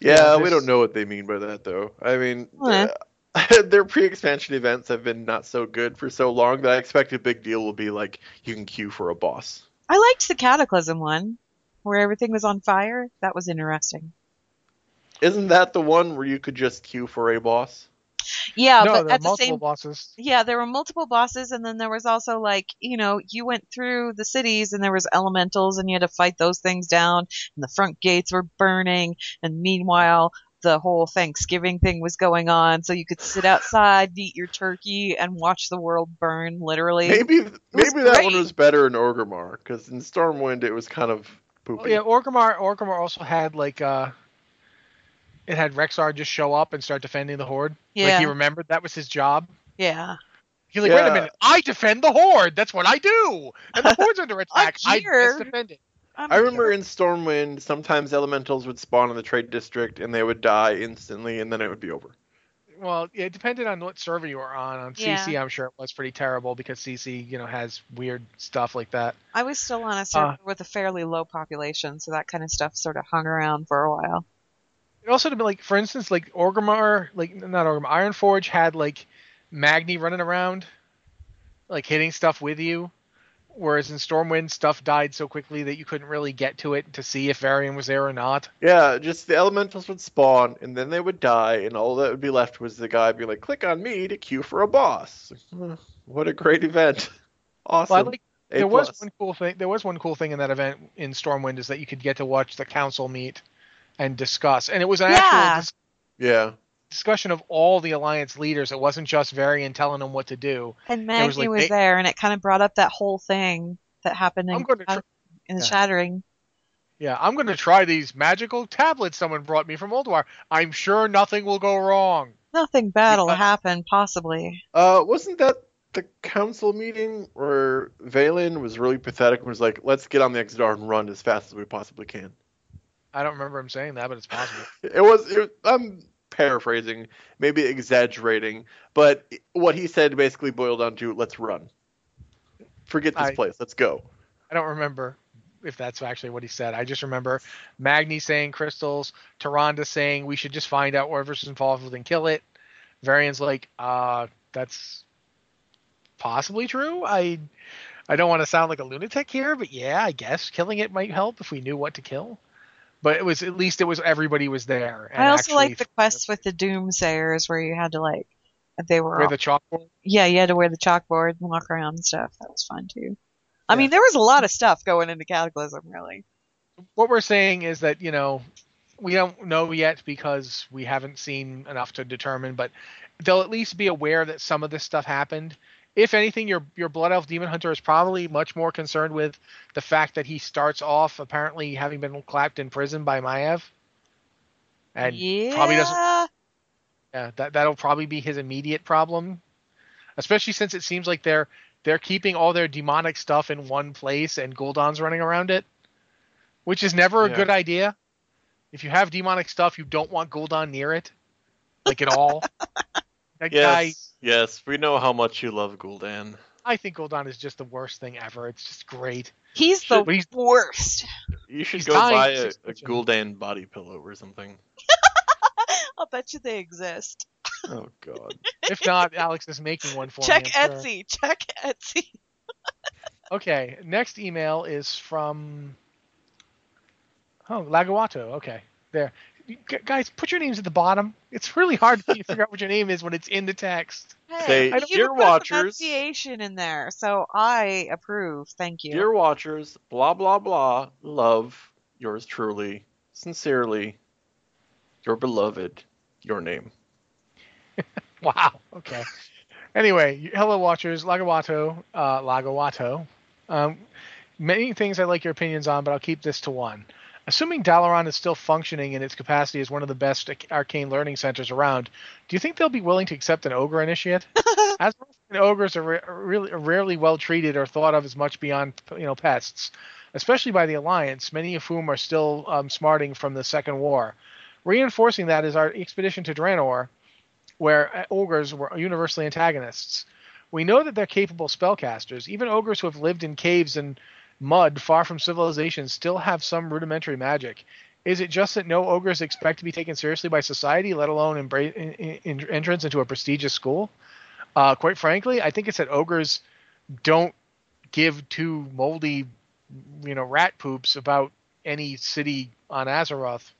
Yeah, we don't know what they mean by that though. I mean, uh, their pre-expansion events have been not so good for so long that I expect a big deal will be like you can queue for a boss. I liked the Cataclysm one, where everything was on fire. That was interesting. Isn't that the one where you could just queue for a boss? Yeah, no, but there are at the multiple same bosses. Yeah, there were multiple bosses, and then there was also like, you know, you went through the cities, and there was elementals, and you had to fight those things down, and the front gates were burning, and meanwhile, the whole Thanksgiving thing was going on, so you could sit outside, eat your turkey, and watch the world burn, literally. Maybe maybe that one was better in Orgrimmar because in Stormwind it was kind of poopy. Oh, yeah, Orgrimmar. Orgrimmar also had like uh, it had Rexxar just show up and start defending the horde. Like Yeah. he remembered that was his job. Yeah. He's like, wait a minute, I defend the horde. That's what I do. And the horde's under attack. I here. just defend it. I'm I remember here. in Stormwind sometimes elementals would spawn in the trade district and they would die instantly and then it would be over. Well, yeah, it depended on what server you were on. On CC, I'm sure it was pretty terrible because CC, you know, has weird stuff like that. I was still on a Uh. server with a fairly low population, so that kind of stuff sort of hung around for a while. It also to be like, for instance, like Orgrimmar, like not Orgrimmar, Ironforge had like Magni running around, like hitting stuff with you, whereas in Stormwind, stuff died so quickly that you couldn't really get to it to see if Varian was there or not. Yeah, just the elementals would spawn and then they would die and all that would be left was the guy being like, click on me to queue for a boss. What a great event. Awesome. Well, like there was one cool thing. There was one cool thing in that event in Stormwind is that you could get to watch the council meet and discuss, and it was an Yeah. actual dis- Yeah. discussion of all the alliance leaders. It wasn't just Varian telling them what to do. And There was, like, was, eight- there, and it kind of brought up that whole thing that happened in, I'm going in yeah. Shattering. Yeah, I'm going to try these magical tablets someone brought me from Oldwar. I'm sure nothing will go wrong. Nothing bad will Yeah. happen, possibly. Uh, wasn't that the council meeting where Velen was really pathetic and was like, let's get on the Exodar and run as fast as we possibly can? I don't remember him saying that, but it's possible. It was, it, I'm paraphrasing, maybe exaggerating, but what he said basically boiled down to, let's run. Forget this I- place, let's go. I don't remember if that's actually what he said. I just remember Magni saying crystals, Tyrande saying we should just find out whatever's involved and kill it. Varian's like, uh, that's possibly true. I I don't want to sound like a lunatic here, but yeah, I guess killing it might help if we knew what to kill. But it was at least it was everybody was there. and I also like the quests with the Doomsayers where you had to like they were where all- the chalkboard. yeah you had to wear the chalkboard and walk around and stuff. That was fun too. I Yeah. mean, there was a lot of stuff going into Cataclysm, really. what we're saying is that you know we don't know yet because we haven't seen enough to determine but they'll at least be aware that some of this stuff happened if anything your your blood elf demon hunter is probably much more concerned with the fact that he starts off apparently having been clapped in prison by Maiev and yeah. probably doesn't yeah that that'll probably be his immediate problem especially since it seems like they're they're keeping all their demonic stuff in one place and Gul'dan's running around it which is never a Yeah. good idea if you have demonic stuff you don't want Gul'dan near it like at all that guy Yes, yes, we know how much you love Gul'dan. I think Gul'dan is just the worst thing ever it's just great He's the he's- worst. You should He's go dying buy a, six a. Gul'dan body pillow or something. I'll bet you they exist. Oh god. if not Alex is making one for Check me I'm sure. Etsy. Check Etsy. Okay, next email is from Oh, Lagawato. Okay. There. You- gu- Guys, put your names at the bottom. It's really hard to figure out what your name is when it's in the text. Say, Hey, you "Dear even put watchers." pronunciation in there, so I approve. Thank you. Dear watchers, blah blah blah, love yours truly, sincerely, your beloved, your name. Wow. Okay. anyway, hello, watchers. Lagawato. Uh, Lagawato. Um, many things I like your opinions on, but I'll keep this to one. Assuming Dalaran is still functioning in its capacity as one of the best arcane learning centers around, do you think they'll be willing to accept an ogre initiate? And ogres are re- really rarely well treated or thought of as much beyond you know pests, especially by the Alliance, many of whom are still um, smarting from the Second War. Reinforcing that is our expedition to Draenor, where uh, ogres were universally antagonists. We know that they're capable spellcasters. Even ogres who have lived in caves and mud far from civilization still have some rudimentary magic. Is it just that no ogres expect to be taken seriously by society, let alone embrace in, in, entrance into a prestigious school? Uh, quite frankly, I think it's that ogres don't give two moldy, you know, rat poops about any city on Azeroth.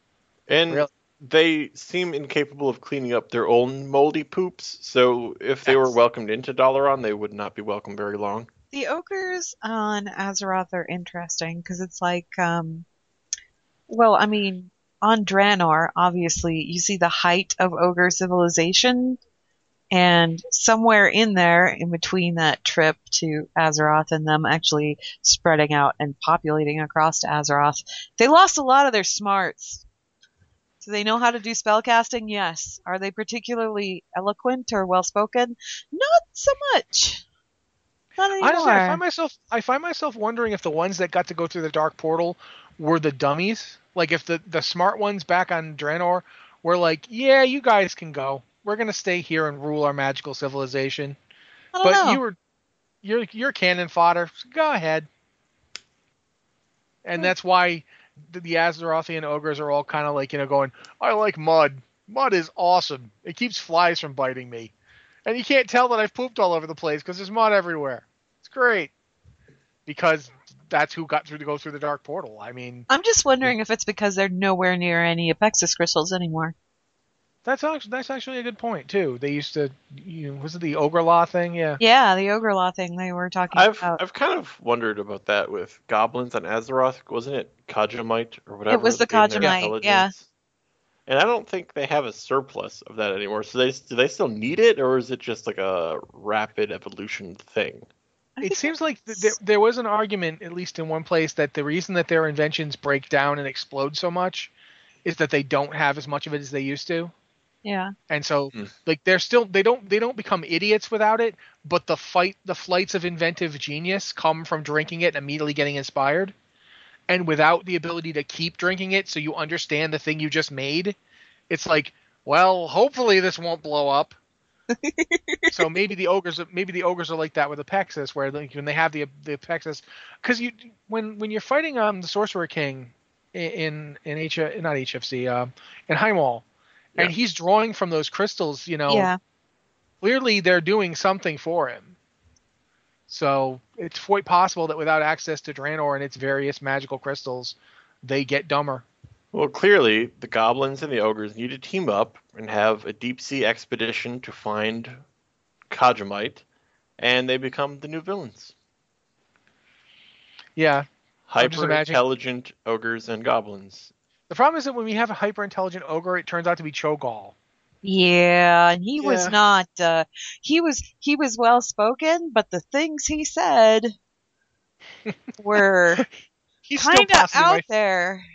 And really. they seem incapable of cleaning up their own moldy poops. So if they were welcomed into Dalaran, they would not be welcome very long. The ogres on Azeroth are interesting because it's like, um, well, I mean, on Draenor, obviously, you see the height of ogre civilization, and somewhere in there, in between that trip to Azeroth and them actually spreading out and populating across to Azeroth, they lost a lot of their smarts. Do they know how to do spellcasting? Yes. Are they particularly eloquent or well spoken? Not so much. Honestly, I find myself I find myself wondering if the ones that got to go through the dark portal were the dummies. Like if the the smart ones back on Draenor were like, yeah, you guys can go. We're gonna stay here and rule our magical civilization. but know. you were you're you're cannon fodder. So go ahead. And that's why the, the Azerothian ogres are all kind of like you know going, I like mud. Mud is awesome. It keeps flies from biting me, and you can't tell that I've pooped all over the place because there's mud everywhere. It's great because that's who got through to go through the dark portal. I mean, I'm just wondering if it's because they're nowhere near any Apexis crystals anymore. that's actually that's actually a good point too. They used to, you know, was it the ogre law thing? Yeah. Yeah, the ogre law thing they were talking I've about. I've kind of wondered about that with goblins on Azeroth. Wasn't it Kajamite or whatever? It was the that gave them Kajamite, yeah. And I don't think they have a surplus of that anymore. So they do they still need it, or is it just like a rapid evolution thing? I It seems like th- it's- there, there was an argument, at least in one place, that the reason that their inventions break down and explode so much is that they don't have as much of it as they used to. Yeah. and so Hmm. like they're still they don't they don't become idiots without it but the fight the flights of inventive genius come from drinking it and immediately getting inspired and without the ability to keep drinking it so you understand the thing you just made it's like well hopefully this won't blow up so maybe the ogres maybe the ogres are like that with Apexis where like when they have the the Apexis because you when when you're fighting um the sorcerer king in in H not HFC um in Highmaul and he's drawing from those crystals you know Yeah. clearly they're doing something for him. So it's quite possible that without access to Draenor and its various magical crystals, they get dumber. Well, clearly the goblins and the ogres need to team up and have a deep sea expedition to find Kajamite, and they become the new villains. Yeah. Hyper intelligent ogres and goblins. The problem is that when we have a hyper intelligent ogre, it turns out to be Cho'Gall. Yeah, and he was not uh he was he was well spoken, but the things he said were kind of out my, there.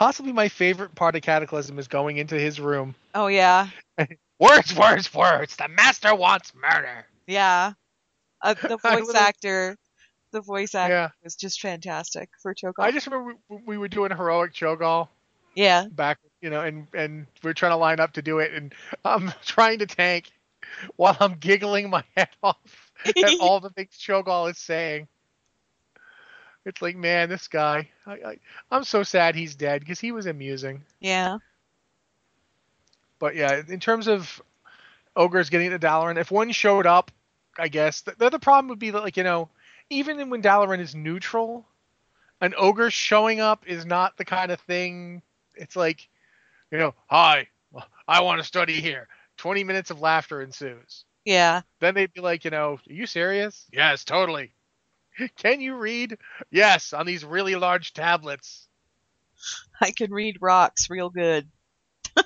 Possibly my favorite part of Cataclysm is going into his room. Oh yeah. Words, words, words. The master wants murder. Yeah. Uh, the voice actor the voice actor Yeah. was just fantastic for Choco. I just remember we, we were doing heroic Cho'Gall yeah. back, you know, and and we're trying to line up to do it, and I'm trying to tank while I'm giggling my head off at all the things Cho'Gall is saying. It's like, man, this guy. I, I, I'm so sad he's dead because he was amusing. Yeah. But yeah, in terms of ogres getting to Dalaran, if one showed up, I guess the, the other problem would be that, like, you know, even when Dalaran is neutral, an ogre showing up is not the kind of thing. It's like, you know, hi, I want to study here. 20 minutes of laughter ensues. Yeah. Then they'd be like, you know, are you serious? Yes, totally. Can you read? Yes, on these really large tablets. I can read rocks real good. I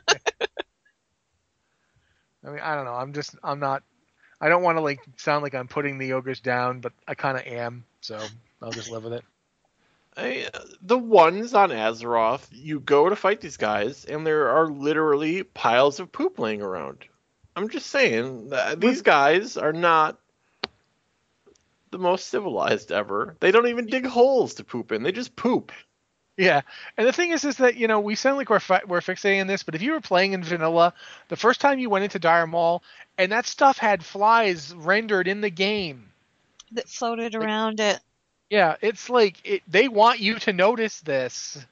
mean, I don't know. I'm just, I'm not, I don't want to like sound like I'm putting the ogres down, but I kind of am. So I'll just live with it. I, the ones on Azeroth, you go to fight these guys, and there are literally piles of poop laying around. I'm just saying that these guys are not the most civilized ever. They don't even dig holes to poop in. They just poop. Yeah, and the thing is, is that you know we sound like we're fi- we're fixating this, but if you were playing in vanilla, the first time you went into Dire Maul, and that stuff had flies rendered in the game. That floated around it. Yeah, it's like it, they want you to notice this.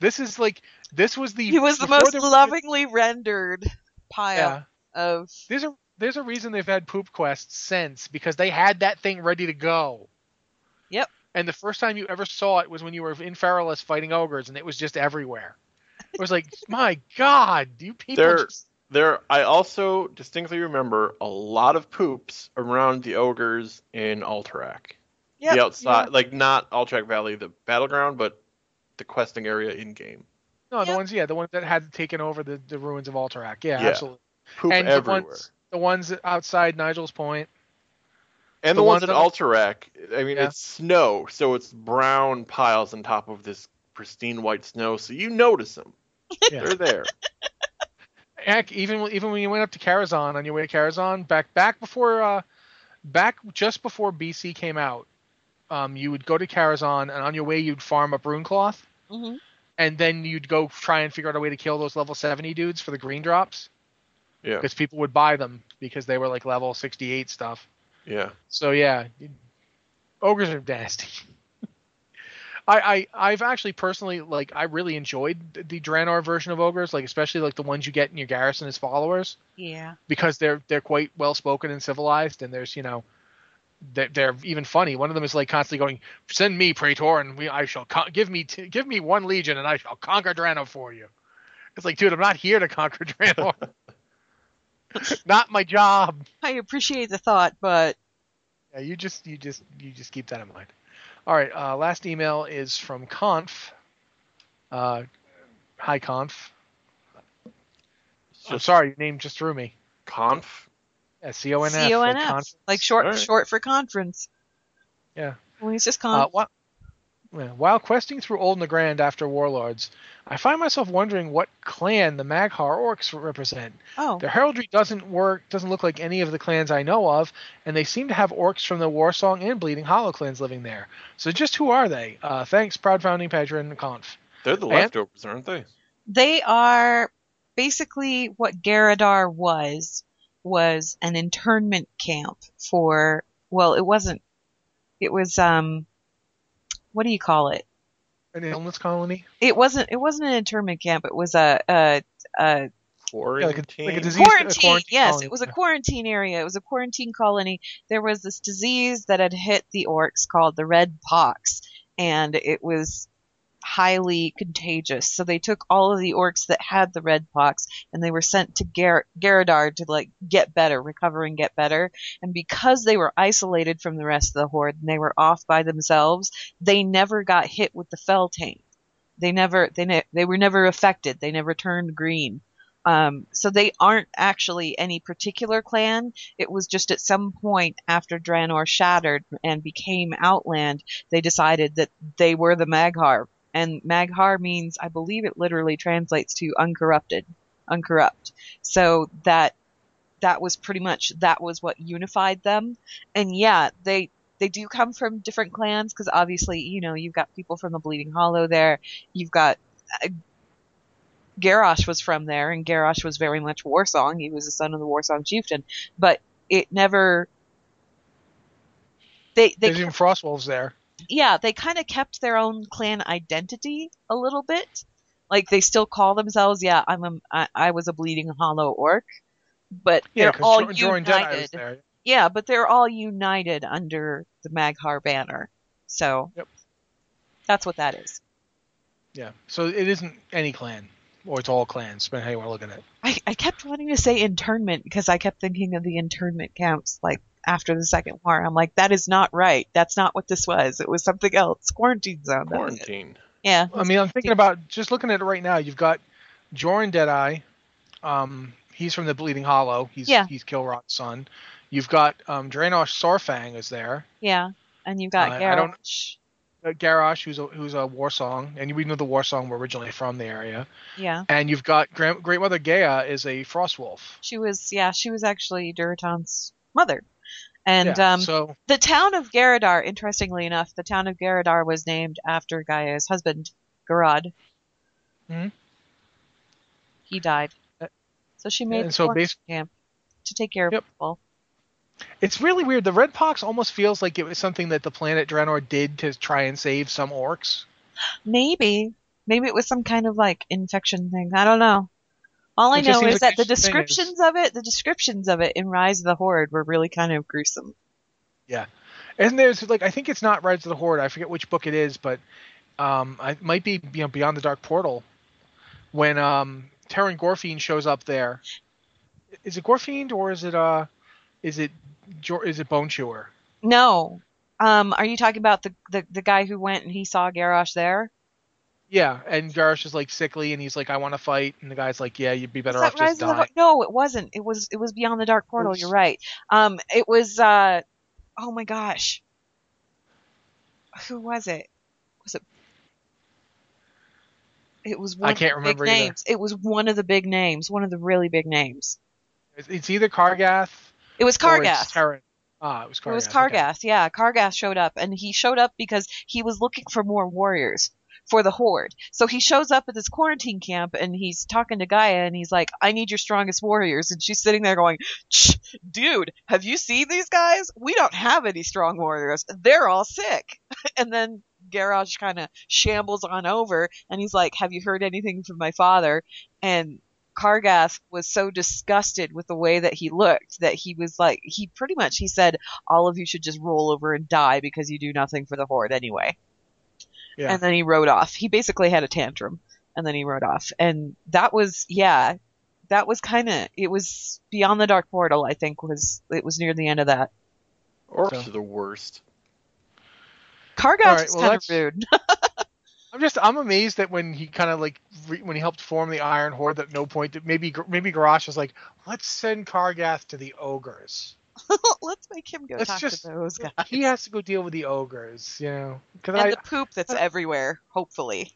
This is like this was the He was the most there was- lovingly rendered pile Yeah, of. These a there's a reason they've had poop quests since because they had that thing ready to go. Yep. And the first time you ever saw it was when you were in Feralas fighting ogres, and it was just everywhere. It was like, my God, you people They're- just There, I also distinctly remember a lot of poops around the ogres in Alterac. Yep, the outside, like not Alterac Valley, the battleground, but the questing area in game. no, the Yep. ones, yeah, the ones that had taken over the, the ruins of Alterac. Yeah, Yeah. absolutely. Poop and everywhere. the ones, the ones outside Nigel's Point. and the the, ones ones in that- Alterac, I mean, Yeah. it's snow, so it's brown piles on top of this pristine white snow, so you notice them. Yeah. They're there. Heck, even even when you went up to Karazhan on your way to Karazhan, back back before uh, back just before BC came out, um, you would go to Karazhan, and on your way you'd farm up Runecloth, hmm and then you'd go try and figure out a way to kill those level 70 dudes for the green drops, Yeah, because people would buy them because they were like level 68 stuff. yeah. So yeah, ogres are nasty. I, I I've actually personally like I really enjoyed the- the Draenor version of ogres, like especially like the ones you get in your garrison as followers. Yeah. because they're they're quite well spoken and civilized, and there's you know they're, they're even funny. One of them is like constantly going, "Send me Praetor, and we I shall con- give me t- give me one legion, and I shall conquer Drano for you." It's like, dude, I'm not here to conquer Drano. not my job. I appreciate the thought, but Yeah, you just you just you just keep that in mind. All right, uh, last email is from Conf. Uh, hi Conf. It's I'm sorry, your name just threw me. conf. Yeah, C O N F. like CONF, Conf. like short Alright. short for conference. Yeah. Well, he's just Uh, con. whi- yeah, while questing through Old Nagrand after Warlords, I find myself wondering what clan the Maghar orcs represent. oh, Their heraldry doesn't work, doesn't look like any of the clans I know of, and they seem to have orcs from the Warsong and Bleeding Hollow clans living there. So just who are they? Uh, thanks, proud founding patron Conf. They're the And- leftovers, aren't they? they are basically what Garadar was was an internment camp for. Well, it wasn't. It was um, what do you call it? An illness colony? It wasn't. It wasn't an internment camp. It was a a, a Yeah, like a, Quarantine. like a disease. quarantine. a quarantine yes, colony. it was a quarantine area. It was a quarantine colony. There was this disease that had hit the orcs called the red pox, and it was highly contagious. So they took all of the orcs that had the red pox and they were sent to Gar- Garadar to like get better, recover and get better. And because they were isolated from the rest of the horde and they were off by themselves, they never got hit with the fell taint. They never, they ne- they were never affected. They never turned green. Um, so they aren't actually any particular clan. It was just at some point after Draenor shattered and became Outland, they decided that they were the Maghar. And Maghar means, I believe it literally translates to uncorrupted, uncorrupt. So that, that was pretty much, that was what unified them. And yeah, they, they do come from different clans because obviously, you know, you've got people from the Bleeding Hollow there. You've got uh, Garrosh was from there, and Garrosh was very much Warsong. He was the son of the Warsong chieftain, but it never. They they There's even Frostwolves there. Yeah they kind of kept their own clan identity a little bit. Like they still call themselves yeah I'm a I, I was a Bleeding Hollow orc, but they're all Jorin Deadeye united. there. Yeah, but they're all united under the Maghar banner. So Yep. that's what that is. Yeah, so it isn't any clan, or it's all clans, depending how you want to look at it. I, I kept wanting to say internment because I kept thinking of the internment camps like after the second war. I'm like, that is not right. That's not what this was. It was something else. Quarantine zone. that was it. Quarantine. Yeah. I mean, I'm thinking about just looking at it right now. You've got Jorin Deadeye. Um, he's from the Bleeding Hollow. He's Yeah. he's Kilrogg's son. You've got um, Dranosh Saurfang is there. Yeah. And you've got Uh, I Garrosh. Uh, Garrosh, who's a who's a war song, and we know the war song were originally from the area. Yeah. And you've got Grand, Great Mother Geyah is a frost wolf. She was, yeah, she was actually Durotan's mother. And Yeah, um, so the town of Garadar, interestingly enough, the town of Garadar was named after Geyah's husband, Garad. Mhm. He died. Uh, So she made and the so quarantine basi- camp to take care of Yep. people. it's really weird. The Red Pox almost feels like it was something that the planet Draenor did to try and save some orcs. Maybe. Maybe it was some kind of like infection thing. I don't know. All I It know is that the is- descriptions of it, the descriptions of it in Rise of the Horde were really kind of gruesome. Yeah. And there's like I think it's not Rise of the Horde. I forget which book it is, but um, I it might be you know, Beyond the Dark Portal when um Teron Gorefiend shows up there. Is it Gorefiend or is it uh is it is it Bone Chewer? No. Um, are you talking about the, the, the guy who went and he saw Garrosh there? Yeah, and Garrosh is like sickly and he's like I want to fight and the guy's like yeah you'd be better off just dying. No, it wasn't. It was it was Beyond the Dark Portal. Oops. You're right. Um, it was uh, oh my gosh, who was it? Was it? It was one I can't of the big remember either. names. It was one of the big names, one of the really big names. It's- either Kargath It was Kargath. Teron. Ah, it was Kargath. It was okay. Yeah. Kargath showed up, and he showed up because he was looking for more warriors for the Horde. So he shows up at this quarantine camp, and he's talking to Geyah, and he's like, "I need your strongest warriors," and she's sitting there going, "Shh, "Dude, have you seen these guys? We don't have any strong warriors. They're all sick." and then Garrosh kind of shambles on over, and he's like, "Have you heard anything from my father?" And Kargath was so disgusted with the way that he looked that he was like, he pretty much he said, "All of you should just roll over and die because you do nothing for the horde anyway." Yeah. And then he rode off. He basically had a tantrum, and then he rode off. And that was, yeah, that was kind of. It was beyond the dark portal. I think was it was near the end of that. Orcs So- are the worst. Kargath All right, was well, kind of rude. I'm just I'm amazed that when he kind of like re, when he helped form the Iron Horde, that no point that maybe maybe Garrosh was like, let's send Kargath to the ogres. Let's make him go Let's talk just to those guys. he has to go deal with the ogres, you know. And I, the poop that's everywhere. Hopefully,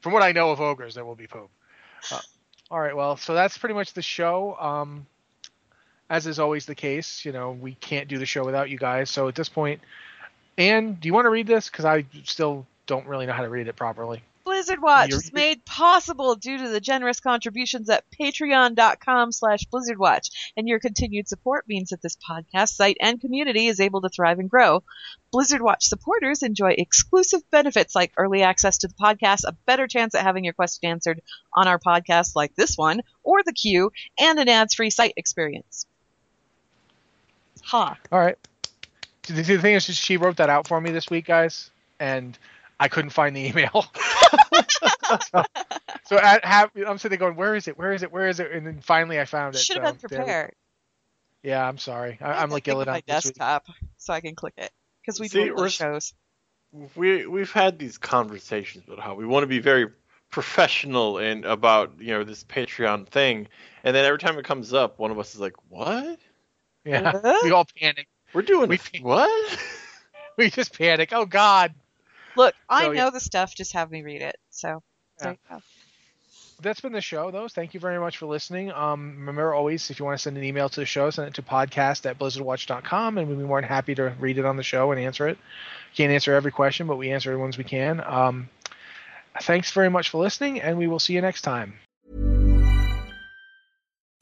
from what I know of ogres, there will be poop. Uh, all right, well, so that's pretty much the show. Um, as is always the case, you know, we can't do the show without you guys. So at this point, Anne, do you want to read this? Because I still don't really know how to read it properly. Blizzard Watch You're- is made possible due to the generous contributions at patreon.com slash blizzardwatch, and your continued support means that this podcast site and community is able to thrive and grow. Blizzard Watch supporters enjoy exclusive benefits like early access to the podcast, a better chance at having your question answered on our podcast like this one, or the queue, and an ads-free site experience. Ha. All right. The thing is, she wrote that out for me this week, guys, and I couldn't find the email. so, so at, have, I'm sitting there going, "Where is it? Where is it? Where is it?" And then finally, I found it. Should so have been prepared. Yeah, I'm sorry. I, I I'm like thing yelling on my out week. desktop so I can click it because we See, do it we're for s- shows. We we've had these conversations about how we want to be very professional and about you know this Patreon thing, and then every time it comes up, one of us is like, "What? Yeah, What? we all panic. We're doing We what?" We just panic. Oh God. Look, I So, know yeah. the stuff. Just have me read it. So there you go. That's been the show, though. Thank you very much for listening. Um, remember, always, if you want to send an email to the show, send it to podcast at blizzardwatch.com, and we'll be more than happy to read it on the show and answer it. Can't answer every question, but we answer the ones we can. Um, thanks very much for listening, and we will see you next time.